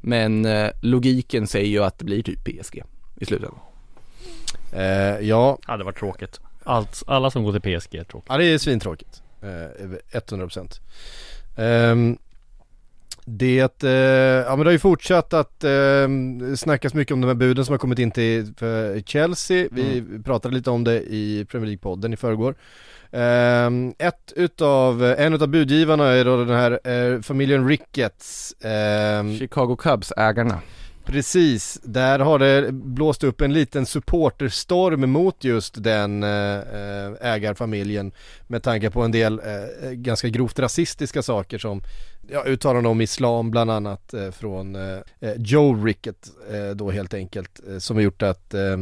Men eh, logiken säger ju att det blir typ PSG i slutändan. Eh, ja, ja, det var tråkigt. Allt, alla som går till PSG är tråkigt. ja det är svintråkigt. Eh, 100%. Ehm, det, eh, ja men det har ju fortsatt att eh, snackas mycket om de här buden som har kommit in till för Chelsea. Vi pratade lite om det i Premier League-podden i förrgår. Ehm, ett utav, en utav budgivarna är då den här eh, familjen Ricketts. Ehm, Chicago Cubs-ägarna. Precis, där har det blåst upp en liten supporterstorm mot just den eh, eh, ägarfamiljen med tanke på en del ganska grovt rasistiska saker som ja, uttalande om islam bland annat från Joe Rickett då helt enkelt som har gjort att eh,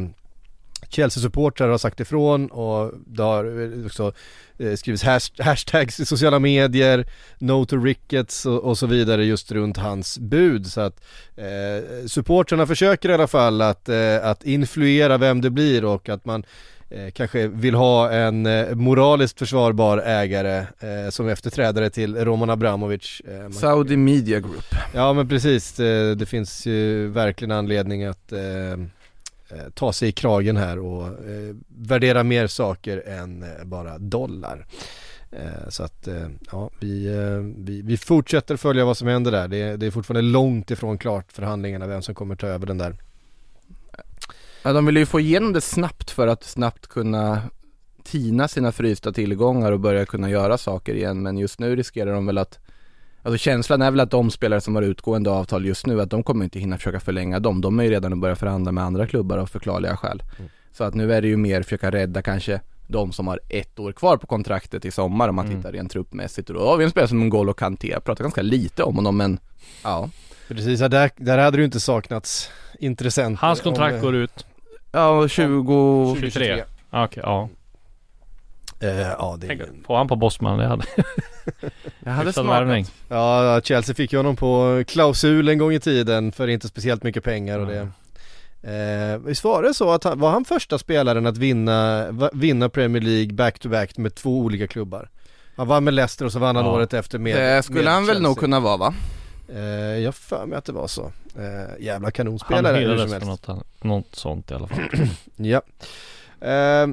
Chelsea-supportrar har sagt ifrån och det har också eh, skrivits hash hashtags i sociala medier, No to Ricketts och, och, så vidare just runt hans bud så att eh, supportrarna försöker i alla fall att, eh, att influera vem det blir och att man eh, kanske vill ha en eh, moraliskt försvarbar ägare eh, som efterträdare till Roman Abramovic. Saudi Media Group. Ja men precis, det finns ju verkligen anledning att Eh, Eh, ta sig i kragen här och eh, värdera mer saker än eh, bara dollar. Eh, så att eh, ja, vi, eh, vi, vi, fortsätter följa vad som händer där. Det, det är fortfarande långt ifrån klart förhandlingarna vem som kommer ta över den där. Ja, de vill ju få igenom det snabbt för att snabbt kunna tina sina frysta tillgångar och börja kunna göra saker igen men just nu riskerar de väl att Alltså känslan är väl att de spelare som har utgående avtal just nu, att de kommer inte hinna försöka förlänga dem. De är ju redan att börja förhandla med andra klubbar av förklarliga skäl. Mm. Så att nu är det ju mer försöka rädda kanske de som har ett år kvar på kontraktet i sommar om man mm. tittar rent truppmässigt. Och då har vi en spelare som Ngolo Kanté, jag pratar ganska lite om honom men ja. Precis, där, där hade det ju inte saknats intressenter. Hans kontrakt om, går ut? Ja, 20... 23. Okej, okay, ja. Eh, ja, det Tänk, Får han på Bosman, det hade Jag hade smakat Ja, Chelsea fick ju honom på klausul en gång i tiden för inte speciellt mycket pengar och det Eh, visst var det så att han, var han första spelaren att vinna, vinna Premier League back-to-back med två olika klubbar? Han vann med Leicester och så vann han ja. året efter med Det skulle med han väl nog kunna vara va? Eh, jag för mig att det var så. Eh, jävla kanonspelare Han hyllades för något, något sånt i alla fall. ja. Eh,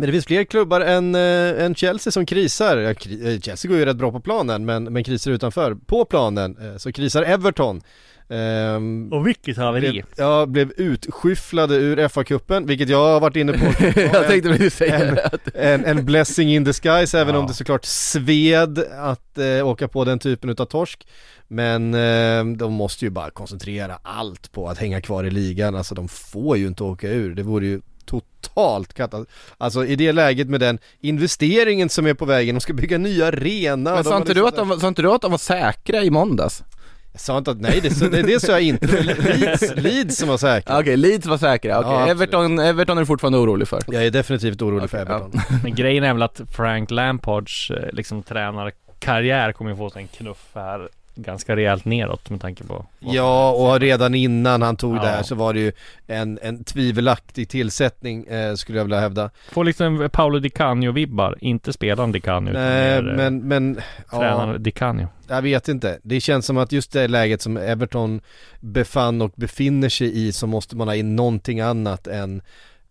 men det finns fler klubbar än, äh, än Chelsea som krisar. Ja, kri Chelsea går ju rätt bra på planen men, men krisar utanför. På planen äh, så krisar Everton. Um, och vilket haveri! Blev, ja, blev utskyfflade ur FA-cupen, vilket jag har varit inne på Jag tänkte precis säga en, en, en, blessing in disguise, även ja. om det såklart sved att eh, åka på den typen av torsk Men eh, de måste ju bara koncentrera allt på att hänga kvar i ligan, alltså de får ju inte åka ur, det vore ju totalt katastrof. Alltså i det läget med den investeringen som är på vägen, de ska bygga nya arena. Men sa inte, du liksom att de, sa inte du att de var säkra i måndags? Jag sa inte att, nej det, det, det sa jag inte, Leeds, Leeds som var säkra Okej, okay, Leeds var säkra, okej, okay. ja, Everton, Everton är du fortfarande orolig för? Jag är definitivt orolig okay, för Everton ja. Men grejen är väl att Frank Lampards eh, liksom tränarkarriär kommer ju få sig en knuff här ganska rejält neråt med tanke på Ja och redan innan han tog ja. det här så var det ju en, en tvivelaktig tillsättning eh, skulle jag vilja hävda. Får liksom Paolo Di Canio-vibbar, inte spelaren Di Canio Nej mer, men, men Tränaren ja, Di Canio. Jag vet inte, det känns som att just det läget som Everton befann och befinner sig i så måste man ha in någonting annat än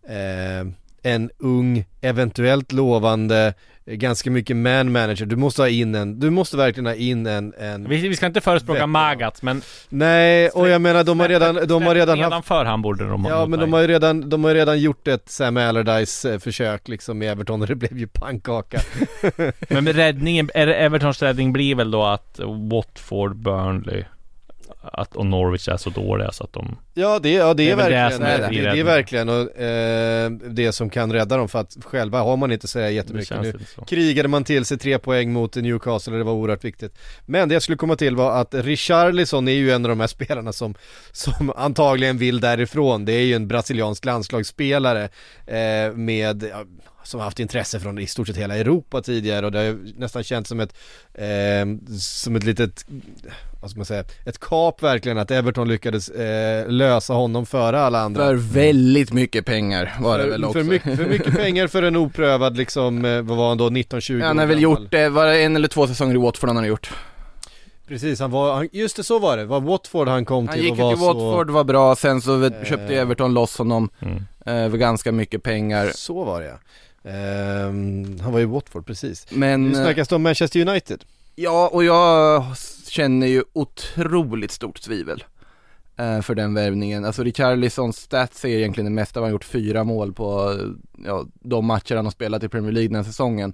eh, en ung, eventuellt lovande ganska mycket man manager, du måste ha in en, du måste verkligen ha in en, en Vi, vi ska inte förespråka Magat men Nej, och jag menar de har redan, de har redan haft för han borde de Ja men de har ju redan, de har redan gjort ett Sam Allardyce eh, försök liksom med Everton och det blev ju pannkaka. Men räddningen, Evertons räddning blir väl då att Watford, Burnley att, och Norwich är så dåliga så att de Ja det, ja, det, det är, verkligen, det, är, det, det är verkligen och, eh, det som kan rädda dem för att själva har man inte så jättemycket. Nu Krigade man till sig tre poäng mot Newcastle och det var oerhört viktigt. Men det jag skulle komma till var att Richarlison är ju en av de här spelarna som, som antagligen vill därifrån. Det är ju en brasiliansk landslagsspelare eh, med som har haft intresse från i stort sett hela Europa tidigare och det har nästan känts som ett, eh, som ett litet, vad ska man säga, ett kap verkligen att Everton lyckades eh, lösa honom före alla andra. För väldigt mycket pengar var det för, väl också. För mycket, för mycket pengar för en oprövad liksom, eh, vad var han då, 19-20 Han har väl gjort det, var det en eller två säsonger i Watford han har gjort? Precis, han var, just det så var det, var Watford han kom han till och var Han gick till Watford, så... var bra, sen så eh... köpte Everton loss honom mm. eh, för ganska mycket pengar Så var det ja Um, han var i Watford precis. Men... Nu snackas det om Manchester United. Ja, och jag känner ju otroligt stort tvivel uh, för den värvningen. Alltså Richarlisons stats är egentligen det mesta. Han har gjort fyra mål på ja, de matcher han har spelat i Premier League den här säsongen.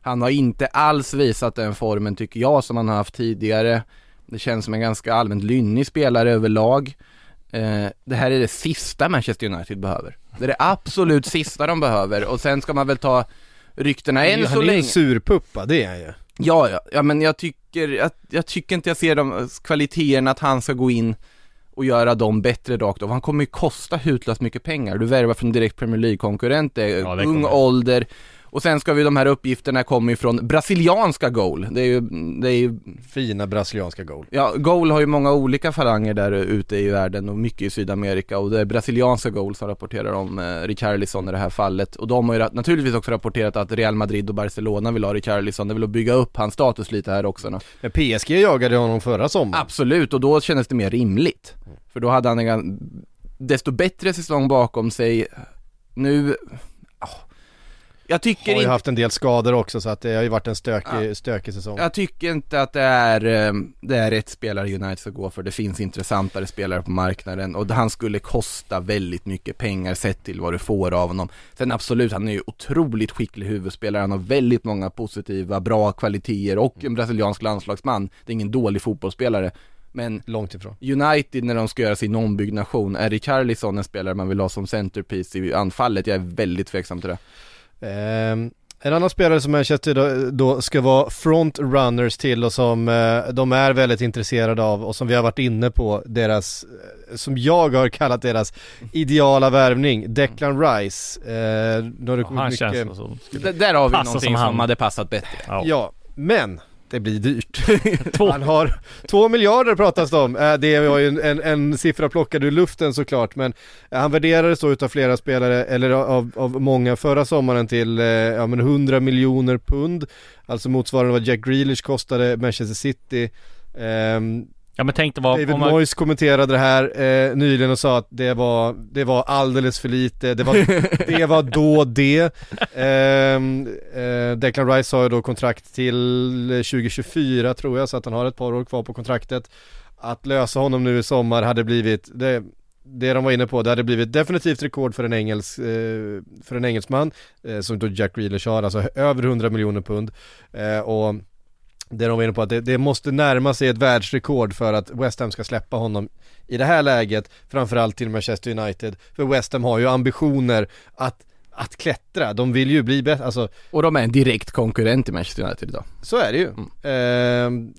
Han har inte alls visat den formen tycker jag som han har haft tidigare. Det känns som en ganska allmänt lynnig spelare överlag. Eh, det här är det sista Manchester United behöver. Det är det absolut sista de behöver och sen ska man väl ta ryktena än han så är ju länge. en surpuppa, det är han ju. Ja, ja, ja men jag tycker, jag, jag tycker inte jag ser de kvaliteterna att han ska gå in och göra dem bättre rakt av. Han kommer ju kosta hutlöst mycket pengar. Du värvar från direkt Premier League-konkurrent, Ja, ung ålder. Och sen ska vi, de här uppgifterna kommer ju från brasilianska goal. Det är ju, det är ju Fina brasilianska goal. Ja, Goal har ju många olika falanger där ute i världen och mycket i Sydamerika och det är brasilianska Goal som rapporterar om eh, Richarlison i det här fallet och de har ju naturligtvis också rapporterat att Real Madrid och Barcelona vill ha Richarlison, det vill att bygga upp hans status lite här också då. Men PSG jagade honom förra sommaren. Absolut, och då kändes det mer rimligt. För då hade han en desto bättre säsong bakom sig. Nu, jag tycker Har ju inte haft en del skador också så att det har ju varit en stökig, stökig säsong. Jag tycker inte att det är, eh, det är rätt spelare United ska gå för. Det finns intressantare spelare på marknaden och han skulle kosta väldigt mycket pengar sett till vad du får av honom. Sen absolut, han är ju otroligt skicklig huvudspelare. Han har väldigt många positiva, bra kvaliteter och en brasiliansk landslagsman. Det är ingen dålig fotbollsspelare. Men Långt ifrån. United när de ska göra sin ombyggnation, är Richarlison en spelare man vill ha som centerpiece i anfallet? Jag är väldigt tveksam till det. Ehm, en annan spelare som Manchester då, då ska vara frontrunners till och som eh, de är väldigt intresserade av och som vi har varit inne på deras, eh, som jag har kallat deras ideala värvning, Declan Rice. Eh, nu har det kommit Han mycket... känns som D- där har vi Passa någonting som som, han. hade passat bättre. Ja. Ja, men det blir dyrt. Han har två miljarder pratas det om. Eh, Det var ju en, en, en siffra plockad ur luften såklart, men eh, han värderades då utav flera spelare, eller av, av många förra sommaren till eh, ja, men 100 miljoner pund. Alltså motsvarande vad Jack Grealish kostade Manchester City. Ehm, Ja men tänk dig vad, David man, Moyes kommenterade det här eh, nyligen och sa att det var, det var alldeles för lite, det var, det var då det. Ehm, eh, Declan Rice har ju då kontrakt till 2024 tror jag, så att han har ett par år kvar på kontraktet. Att lösa honom nu i sommar hade blivit, det, det de var inne på, det hade blivit definitivt rekord för en, engelsk, eh, för en engelsman, eh, som då Jack Grealish har, alltså över 100 miljoner pund. Eh, och det de var inne på att det, det måste närma sig ett världsrekord för att West Ham ska släppa honom i det här läget, framförallt till Manchester United. För West Ham har ju ambitioner att, att klättra, de vill ju bli bättre, alltså Och de är en direkt konkurrent i Manchester United idag. så är det ju. Ehm,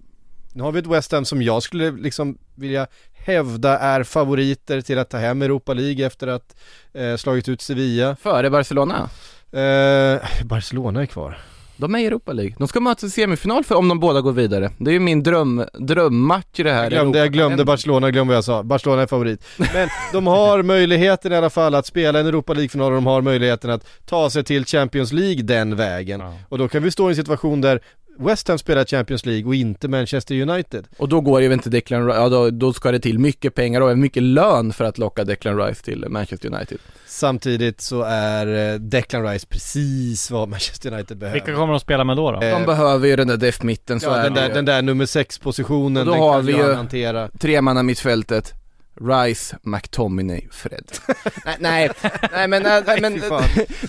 nu har vi ett West Ham som jag skulle liksom vilja hävda är favoriter till att ta hem Europa League efter att eh, slagit ut Sevilla. Före Barcelona. Eh, Barcelona är kvar. De är i Europa League. De ska mötas i semifinal för om de båda går vidare. Det är ju min dröm, drömmatch i det här Jag glömde, jag glömde Barcelona, glömde vad jag sa. Barcelona är favorit. Men de har möjligheten i alla fall att spela en Europa League-final och de har möjligheten att ta sig till Champions League den vägen. Ja. Och då kan vi stå i en situation där West Ham spelar Champions League och inte Manchester United. Och då går ju inte Declan Rice, ja då, då ska det till mycket pengar och mycket lön för att locka Declan Rice till Manchester United. Samtidigt så är eh, Declan Rice precis vad Manchester United behöver. vilka kommer de spela med då? då? Eh, De behöver ju den där def-mitten, så ja, är den, där, den där nummer 6 positionen, Och då den har kan vi ju ju- han hantera. Tremanna mittfältet. Rice, McTominay, Fred. nej, nej, nej men, nej, men,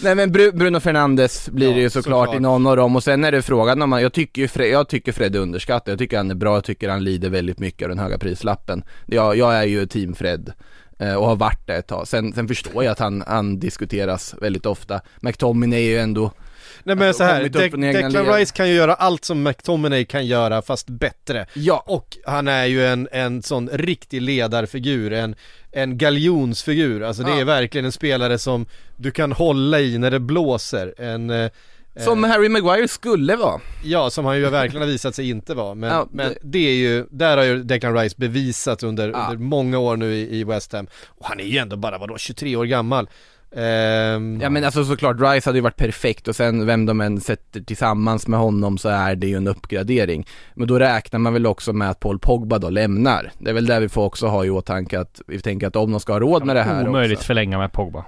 nej men Bru- Bruno Fernandes blir det Ja, ju såklart, såklart. i någon av dem och sen är det frågan om man, jag tycker ju Fred, jag tycker Fred är underskattad, jag tycker han är bra, jag tycker han lider väldigt mycket av den höga prislappen. Jag, jag är ju team Fred eh, och har varit det ett tag. Sen, sen förstår jag att han, han diskuteras väldigt ofta. McTominay är ju ändå Nej men så här, De- Declan. Rice kan ju göra allt som McTominay kan göra fast bättre. Ja, Och han är ju en, en sån riktig ledarfigur, en, en galjonsfigur. Alltså det Ja. är verkligen en spelare som du kan hålla i när det blåser. En, eh, som Harry Maguire skulle vara. ja, som han ju verkligen har visat sig inte vara. Men, Ja, men det- det är ju, där har ju Declan Rice bevisat under, Ja. under många år nu i, i West Ham. Och han är ju ändå bara, vadå, 23 år gammal. Ehm, Ja men alltså såklart, Rice hade ju varit perfekt och sen vem de än sätter tillsammans med honom så är det ju en uppgradering. Men då räknar man väl också med att Paul Pogba då lämnar. Det är väl där vi får också ha i åtanke att vi tänker att om de ska ha råd med det här Omöjligt också. förlänga med Pogba.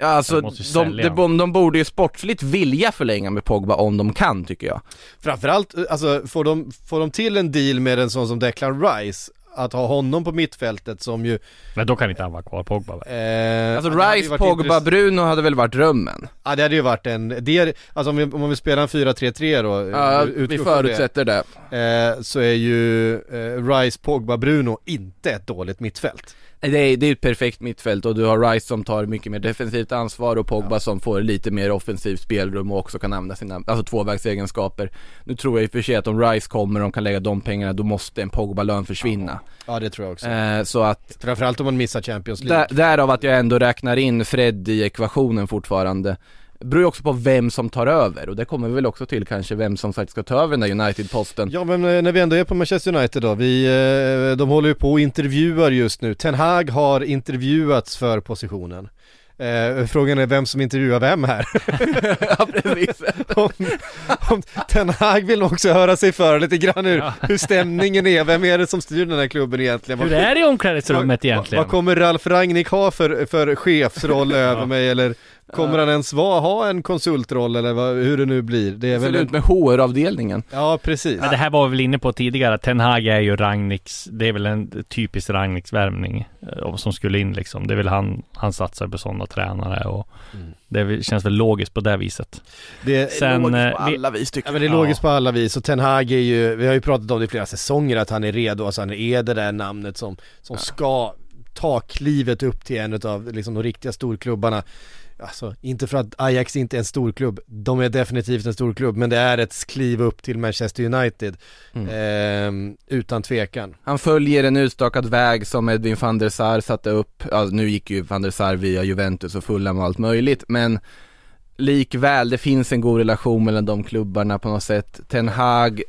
Ja alltså, De de, de, de borde ju sportsligt vilja förlänga med Pogba om de kan tycker jag. Framförallt, alltså får de, får de till en deal med en sån som Declan Rice, att ha honom på mittfältet som ju... Men då kan inte han vara kvar, Pogba va? Eh, Alltså ja, det Rice, varit Pogba, intress- Bruno hade väl varit drömmen? Ja det hade ju varit en, det, alltså om vi, om vi spelar en 4-3-3 då Ja, utgår vi förutsätter det. eh, så är ju eh, Rice, Pogba, Bruno inte ett dåligt mittfält. Det är, det är ett perfekt mittfält och du har Rice som tar mycket mer defensivt ansvar och Pogba ja. som får lite mer offensivt spelrum och också kan använda sina, alltså tvåvägsegenskaper. Nu tror jag i och för sig att om Rice kommer och de kan lägga de pengarna, då måste en Pogba-lön försvinna. Ja. ja, det tror jag också. Eh, så att Framförallt om man missar Champions League. Där, därav att jag ändå räknar in Fred i ekvationen fortfarande beror ju också på vem som tar över och det kommer vi väl också till kanske vem som faktiskt ska ta över den där United-posten Ja men eh, när vi ändå är på Manchester United då, vi, eh, de håller ju på och intervjuar just nu, Ten Hag har intervjuats för positionen Eh, frågan är vem som intervjuar vem här. ja, precis. om, om Ten Hag vill också höra sig för lite grann hur, ja. hur stämningen är, vem är det som styr den här klubben egentligen? Hur är det i omklädningsrummet egentligen? Vad, vad kommer Ralf Rangnick ha för, för chefsroll över mig eller Kommer han ens vara, ha en konsultroll eller vad, hur det nu blir? Det är väl ut en... med HR-avdelningen Ja precis Men det här var vi väl inne på tidigare, Ten Hag är ju Ragniks, det är väl en typisk Ragniks värvning eh, Som skulle in liksom, det är väl han, han satsar på sådana tränare och mm. Det känns väl logiskt på det viset Det Sen, är logiskt på alla vis tycker jag ja, men det är logiskt ja. på alla vis och Ten Hag är ju, vi har ju pratat om det i flera säsonger att han är redo, alltså han är det där namnet som, som ja. ska ta klivet upp till en av liksom de riktiga storklubbarna Alltså, inte för att Ajax inte är en stor klubb. De är definitivt en stor klubb, men det är ett kliv upp till Manchester United. Mm. Eh, utan tvekan. Han följer en utstakad väg som Edwin van der Sar satte upp. Ja, nu gick ju van der Sar via Juventus och Fulham och allt möjligt, men likväl, det finns en god relation mellan de klubbarna på något sätt. Ten Hag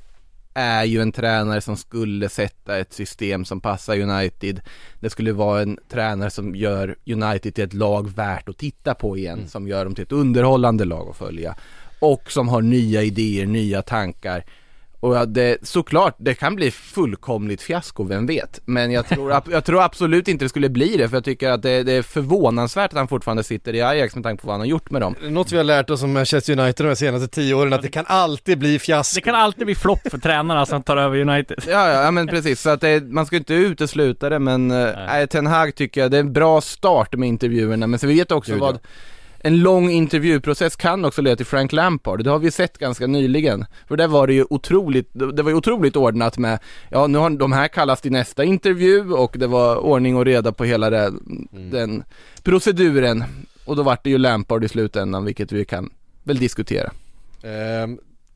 är ju en tränare som skulle sätta ett system som passar United. Det skulle vara en tränare som gör United till ett lag värt att titta på igen, mm. som gör dem till ett underhållande lag att följa. Och som har nya idéer, nya tankar. Och det, såklart, det kan bli fullkomligt fiasko, vem vet? Men jag tror, jag tror absolut inte det skulle bli det, för jag tycker att det, det, är förvånansvärt att han fortfarande sitter i Ajax med tanke på vad han har gjort med dem. Något vi har lärt oss om Manchester United de senaste tio åren, att det kan alltid bli fiasko. Det kan alltid bli flopp för tränarna som tar över United. Ja, ja, ja men precis, så att det, man ska inte utesluta det, men äh, Ten Hag tycker jag, det är en bra start med intervjuerna, men så vi vet också Gud, vad ja en lång intervjuprocess kan också leda till Frank Lampard, det har vi sett ganska nyligen. För där var det ju otroligt, det var ju otroligt ordnat med, ja nu har de här kallats till nästa intervju och det var ordning och reda på hela det, mm. den proceduren. Och då vart det ju Lampard i slutändan, vilket vi kan väl diskutera. Eh,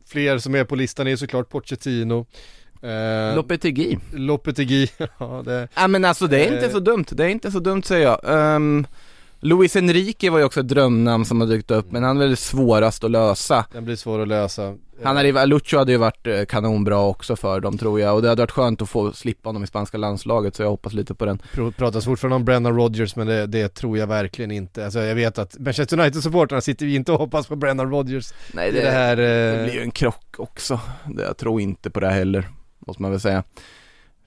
fler som är på listan är såklart Pochettino. Eh, Lopetegui. Lopetegui, ja det... Ja men alltså det är inte eh, så dumt, det är inte så dumt säger jag. Um, Luis Enrique var ju också ett drömnamn som har dykt upp, men han är väl svårast att lösa. Den blir svår att lösa. Han hade, Lucho hade ju varit eh, kanonbra också för dem tror jag och det hade varit skönt att få slippa honom i spanska landslaget så jag hoppas lite på den. Pratas fortfarande om Brennan Rodgers men det, det tror jag verkligen inte. Alltså jag vet att Manchester United-supportrarna sitter ju inte och hoppas på Brennan Rodgers. Nej det, det, här, det eh, blir ju en krock också. Jag tror inte på det heller, måste man väl säga.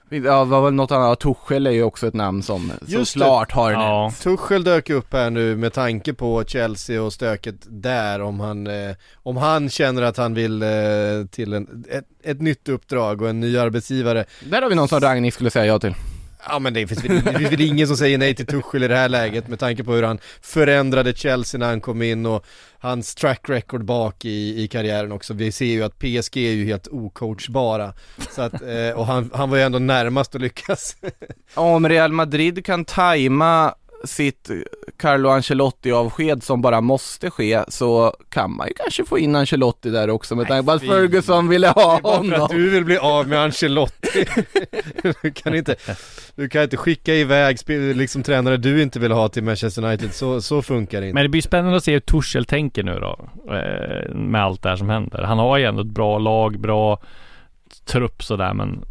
Ja, det var något annat, Tuchel är ju också ett namn som Just såklart har ja. nämnts. Tuchel dök upp här nu med tanke på Chelsea och stöket där om han, eh, om han känner att han vill eh, till en, ett, ett nytt uppdrag och en ny arbetsgivare. Där har vi någon som Ragnhild skulle säga ja till. Ja men det finns, väl, det finns väl ingen som säger nej till Tuchel i det här läget med tanke på hur han förändrade Chelsea när han kom in och hans track record bak i, i karriären också. Vi ser ju att PSG är ju helt ocoachbara. Så att, eh, och han, han var ju ändå närmast att lyckas. Om Real Madrid kan tajma sitt Carlo Ancelotti-avsked som bara måste ske så kan man ju kanske få in Ancelotti där också med tanke på att Ferguson ville ha honom. för att du vill bli av med Ancelotti. du kan inte, du kan inte skicka iväg liksom tränare du inte vill ha till Manchester United, så, så funkar det inte. Men det blir spännande att se hur Tuchel tänker nu då, eh, med allt det här som händer. Han har ju ändå ett bra lag, bra trupp sådär men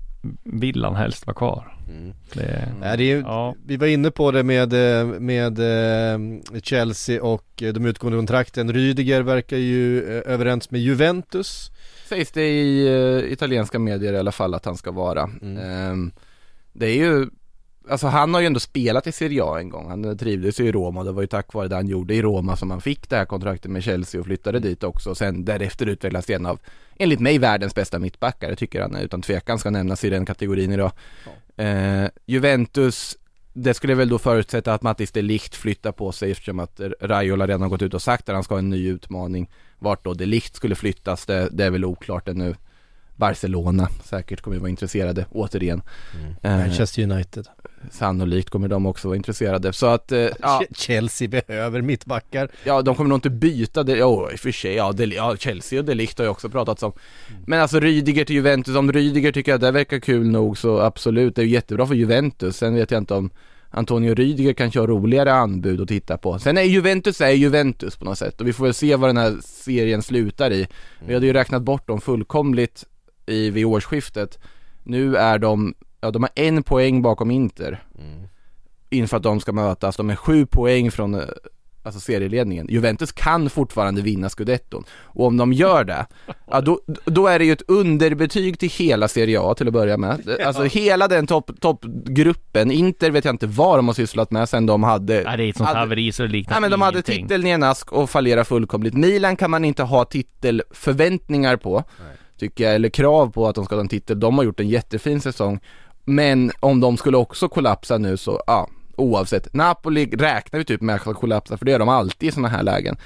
vill han helst vara kvar? Mm. Det, Nej, det är, ja. Vi var inne på det med, eh, med eh, Chelsea och eh, de utgående kontrakten. Rydiger verkar ju överens med Juventus. Sägs det i uh, italienska medier i alla fall att han ska vara. Mm. Um, det är ju Alltså han har ju ändå spelat i Serie A en gång, han trivdes ju i Roma och det var ju tack vare det han gjorde i Roma som han fick det här kontraktet med Chelsea och flyttade dit också och sen därefter utvecklades en av, enligt mig, världens bästa mittbackar. Jag tycker han utan tvekan ska nämnas i den kategorin idag. Ja. Eh, Juventus, det skulle väl då förutsätta att Mattis de Ligt flyttar på sig eftersom att Raiola redan har gått ut och sagt att han ska ha en ny utmaning. Vart då de Ligt skulle flyttas, det, det är väl oklart ännu. Barcelona säkert kommer vara intresserade återigen. Mm. Eh, Manchester United. Sannolikt kommer de också vara intresserade. Så att, eh, ja, Chelsea behöver mittbackar. ja de kommer nog inte byta det, jo i och för sig, ja, Del- ja Chelsea och Delict har ju också pratats om. Men alltså Rydiger till Juventus, om Rydiger tycker att det verkar kul nog så absolut, det är ju jättebra för Juventus. Sen vet jag inte om Antonio Rydiger kanske har roligare anbud att titta på. Sen är Juventus är Juventus på något sätt och vi får väl se vad den här serien slutar i. Vi hade ju räknat bort dem fullkomligt i, vid årsskiftet. Nu är de, ja de har en poäng bakom Inter inför att de ska mötas. De är sju poäng från eh, alltså serieledningen. Juventus kan fortfarande vinna scudetton. Och om de gör det, ja då, då är det ju ett underbetyg till hela Serie A till att börja med. Alltså hela den topp- toppgruppen, Inter vet jag inte vad de har sysslat med sen de hade Nej, det är ett sånt hade- haveri så det liknar Nej men de hade titeln i en ask och fallerar fullkomligt. Milan kan man inte ha titelförväntningar på, tycker jag, eller krav på att de ska ha en titel. De har gjort en jättefin säsong. Men om de skulle också kollapsa nu så, ja, oavsett. Napoli räknar vi typ med att kollapsa, för det gör de alltid i sådana här lägen.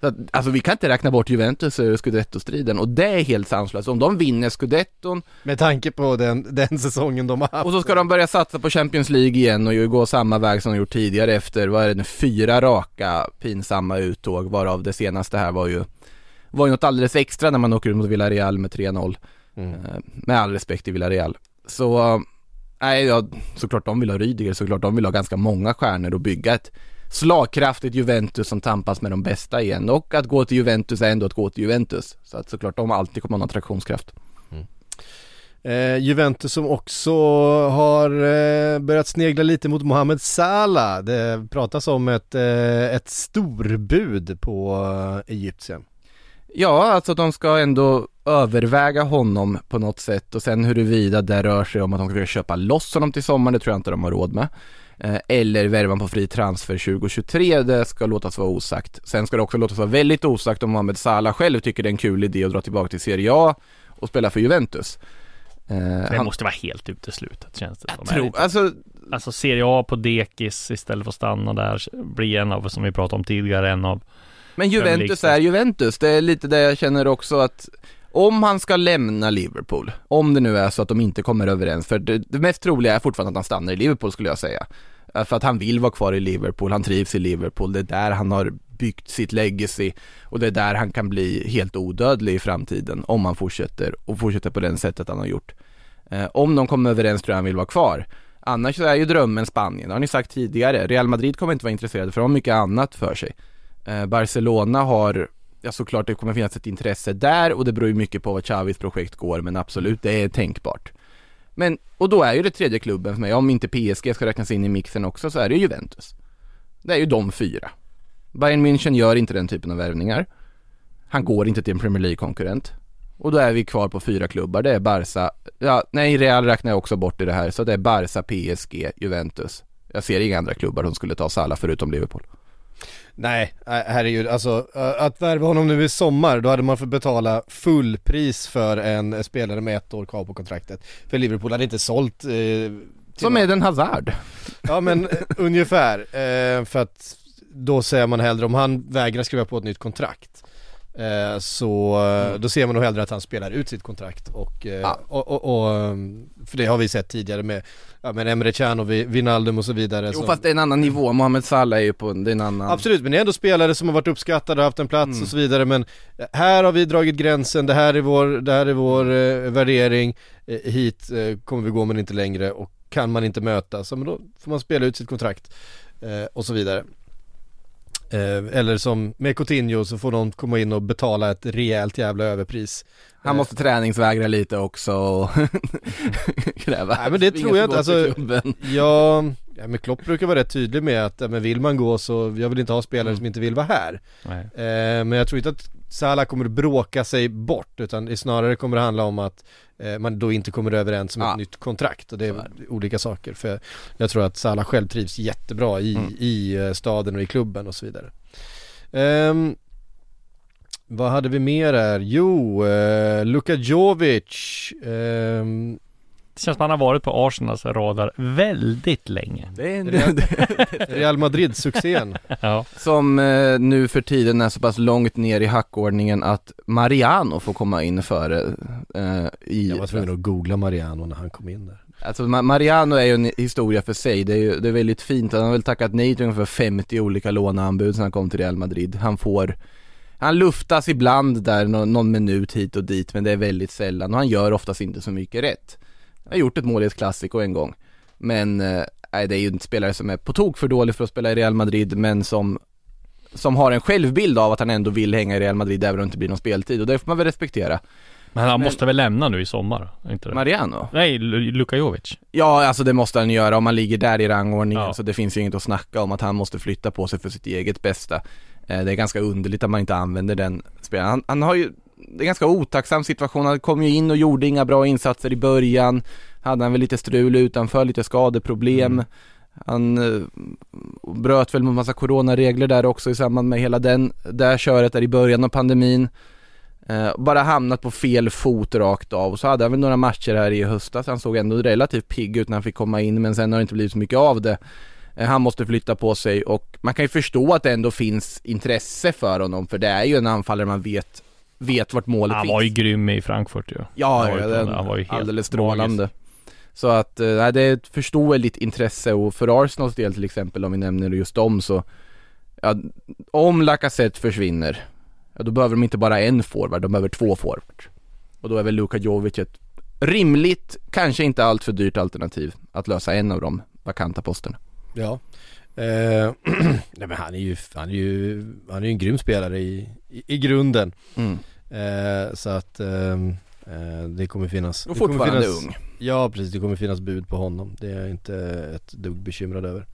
Så att, alltså vi kan inte räkna bort Juventus ur scudetto-striden och det är helt sanslöst. Om de vinner scudetton Med tanke på den, den säsongen de har haft. och så ska de börja satsa på Champions League igen och ju gå samma väg som de gjort tidigare efter, vad är det nu, fyra raka pinsamma uttåg varav det senaste här var ju var ju något alldeles extra när man åker ut mot Villarreal med 3-0 Mm. Eh, Med all respekt till Villarreal Så, nej ja, såklart de vill ha Rydiger, såklart de vill ha ganska många stjärnor och bygga ett slagkraftigt Juventus som tampas med de bästa igen och att gå till Juventus är ändå att gå till Juventus Så att såklart de alltid kommer ha en attraktionskraft Eh, Juventus som också har eh, börjat snegla lite mot Mohamed Salah. Det pratas om ett, eh, ett storbud på eh, Egyptien. Ja, alltså de ska ändå överväga honom på något sätt och sen huruvida det rör sig om att de ska köpa loss honom till sommaren, det tror jag inte de har råd med. Eh, Eller värva på fri transfer 2023, det ska låtas vara osagt. Sen ska det också låtas vara väldigt osagt om Mohamed Salah själv tycker det är en kul idé att dra tillbaka till Serie A och spela för Juventus. Eh, Det han- måste vara helt uteslutet känns det som. tror- inte? alltså- alltså Serie A på dekis istället för att stanna där, bli en av, som vi pratade om tidigare, en av Men Juventus är Juventus, det är lite det jag känner också att om han ska lämna Liverpool, om det nu är så att de inte kommer överens, för det, det mest troliga är fortfarande att han stannar i Liverpool skulle jag säga. Eh, För att han vill vara kvar i Liverpool, han trivs i Liverpool, det är där han har byggt sitt legacy och det är där han kan bli helt odödlig i framtiden om han fortsätter och fortsätter på den sättet han har gjort. Eh, om de kommer överens tror jag han vill vara kvar. Annars så är ju drömmen Spanien, det har ni sagt tidigare. Real Madrid kommer inte vara intresserade för de har mycket annat för sig. Eh, Barcelona har, ja såklart det kommer finnas ett intresse där och det beror ju mycket på vad Chavis projekt går men absolut det är tänkbart. Men, och då är ju det tredje klubben för mig, om inte PSG ska räknas in i mixen också så är det Juventus. Det är ju de fyra. Bayern München gör inte den typen av värvningar. Han går inte till en Premier League-konkurrent. Och då är vi kvar på fyra klubbar, det är Barca, ja nej Real räknar jag också bort i det här, så det är Barca, PSG, Juventus. Jag ser inga andra klubbar som skulle ta Salah förutom Liverpool. Nej, herregud, alltså att värva honom nu i sommar, då hade man fått betala fullpris för en spelare med ett år kvar på kontraktet. För Liverpool hade inte sålt eh, Som är den Hazard. Ja men ungefär, eh, för att då säger man hellre om han vägrar skriva på ett nytt kontrakt så eh, då ser man nog hellre att han spelar ut sitt kontrakt och, eh, och, och, och eh, för det har vi sett tidigare med, ja men Emre Can och Wijnaldum och så vidare Jo som- fast det är en annan nivå, Mohamed Salah är ju på en, det är en annan Absolut, men det är ändå spelare som har varit uppskattade och haft en plats och så vidare men här har vi dragit gränsen, det här är vår, det här är vår eh, värdering, eh, hit eh, kommer vi gå men inte längre och kan man inte mötas, ja, men då får man spela ut sitt kontrakt eh, och så vidare. Eh, eller som med Coutinho så får någon komma in och betala ett rejält jävla överpris. Han måste träningsvägra lite också och kräva Nej men det tror jag inte, alltså, ja, ja men Klopp brukar vara rätt tydlig med att, ja, men vill man gå så, jag vill inte ha spelare som inte vill vara här. Nej. Eh, men jag tror inte att Salah kommer att bråka sig bort, utan snarare kommer det handla om att eh, man då inte kommer överens om Ja. ett nytt kontrakt och det är olika saker. För jag tror att Salah själv trivs jättebra i, Mm. i eh, staden och i klubben och så vidare. Ehm, vad hade vi mer här? Jo, eh, Luka Jovic. ehm, Det känns som han har varit på Arsenals radar väldigt länge. Det är en, Real Madrid-succén. Ja. Som eh, nu för tiden är så pass långt ner i hackordningen att Mariano får komma in före eh, i... Jag var tvungen att googla Mariano när han kom in där. Alltså Ma- Mariano är ju en historia för sig, det är ju det är väldigt fint. Han har väl tackat nej till ungefär 50 olika låneanbud sen han kom till Real Madrid. Han får han luftas ibland där någon, någon minut hit och dit men det är väldigt sällan och han gör oftast inte så mycket rätt. Han har gjort ett mål i ett klassiko en gång. Men eh, nej, det är ju en spelare som är på tok för dålig för att spela i Real Madrid men som som har en självbild av att han ändå vill hänga i Real Madrid även om det inte blir någon speltid och det får man väl respektera. Men han Men- måste väl lämna nu i sommar? Inte det? Mariano? Nej, Lu- Luka Jovic. Ja, alltså det måste han göra om man ligger där i rangordningen Ja. så det finns ju inget att snacka om att han måste flytta på sig för sitt eget bästa. Eh, Det är ganska underligt att man inte använder den spelaren. Han, han har ju, det är ganska otacksam situation, han kom ju in och gjorde inga bra insatser i början. Hade han väl lite strul utanför, lite skadeproblem. Mm. Han eh, bröt väl mot massa coronaregler där också i samband med hela den, där köret där i början av pandemin. Eh, bara hamnat på fel fot rakt av och så hade han väl några matcher här i höstas, han såg ändå relativt pigg ut när han fick komma in men sen har det inte blivit så mycket av det. Eh, han måste flytta på sig och man kan ju förstå att det ändå finns intresse för honom för det är ju en anfallare man vet, vet vart målet Han finns. var ju grym i Frankfurt ju. Ja, Han var ja den, han var ju helt alldeles strålande. magisk. Så att, eh, nej, det är ett förståeligt intresse och för Arsenals del till exempel om vi nämner just dem så ja, om Lacazette försvinner ja, då behöver de inte bara en forward, de behöver två forwards. Och då är väl Luka Jovic ett rimligt, kanske inte allt för dyrt alternativ att lösa en av de vakanta posterna. Ja. Eh, nej men han är ju, han är ju, han är ju en grym spelare i, i, i grunden. Mm. Eh, så att ehm, eh, det kommer finnas Och det kommer fortfarande finnas, ung. Ja precis, det kommer finnas bud på honom. Det är jag inte ett dugg bekymrad över.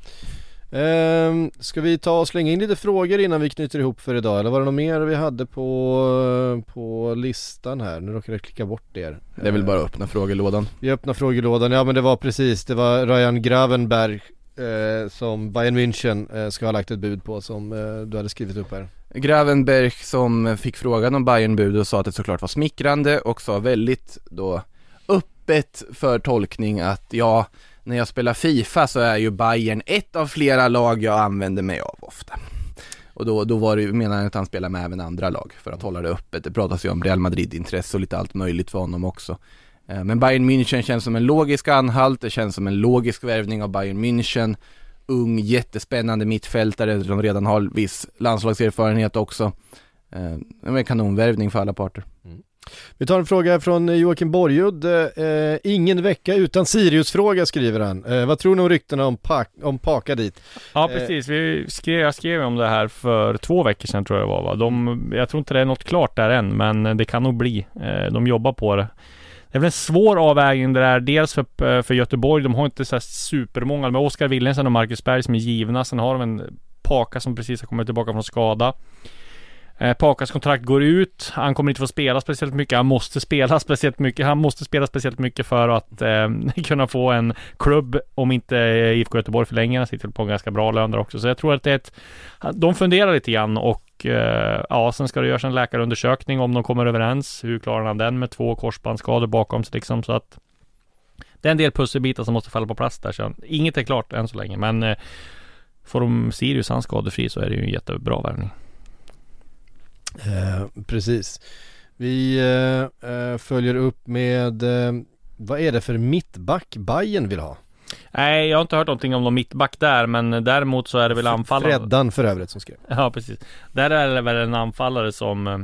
Ehm, ska vi ta och slänga in lite frågor innan vi knyter ihop för idag? Eller var det något mer vi hade på, på listan här? Nu råkade jag klicka bort er. Det är väl bara att öppna frågelådan. Vi öppnar frågelådan, ja men det var precis, det var Ryan Gravenberg eh, som Bayern München eh, ska ha lagt ett bud på som eh, du hade skrivit upp här. Gravenberg som fick frågan om Bayern-bud och sa att det såklart var smickrande och sa väldigt då öppet för tolkning att ja, när jag spelar Fifa så är ju Bayern ett av flera lag jag använder mig av ofta. Och då, då var det, menar han att han spelar med även andra lag för att hålla det öppet. Det pratas ju om Real Madrid-intresse och lite allt möjligt för honom också. Eh, Men Bayern München känns som en logisk anhalt, det känns som en logisk värvning av Bayern München. Ung, jättespännande mittfältare som redan har viss landslagserfarenhet också. Eh, En kanonvärvning för alla parter. Vi tar en fråga från Joakim Borgud. Eh, ingen vecka utan Sirius-fråga skriver han. Eh, vad tror ni om ryktena om, pak, om Paka dit? Ja Eh, precis, vi skrev, jag skrev om det här för två veckor sedan tror jag det var va? De, jag tror inte det är något klart där än men det kan nog bli. Eh, De jobbar på det. Det är väl en svår avvägning det där. Dels för, eh, för Göteborg, de har inte så här supermånga. har Oskar Wilhelmsen och Marcus Berg som är givna. Sen har de en Paka som precis har kommit tillbaka från skada. Eh, Pakas kontrakt går ut. Han kommer inte få spela speciellt mycket. Han måste spela speciellt mycket. Han måste spela speciellt mycket för att eh, kunna få en klubb. Om inte eh, IFK Göteborg förlänger. Han sitter på en ganska bra lön där också. Så jag tror att det är ett... De funderar lite grann och eh, ja, sen ska det göras en läkarundersökning om de kommer överens. Hur klarar han den med två korsbandsskador bakom sig liksom. Så att det är en del pusselbitar som måste falla på plats där. Så inget är klart än så länge. Men eh, får de Sirius han skadefri så är det ju en jättebra värvning. Eh, precis. Vi eh, eh, följer upp med, eh, vad är det för mittback Bayern vill ha? Nej, jag har inte hört någonting om någon mittback där, men däremot så är det väl anfallare. Freddan för övrigt som skrev. Ja, precis. Där är det väl en anfallare som, eh,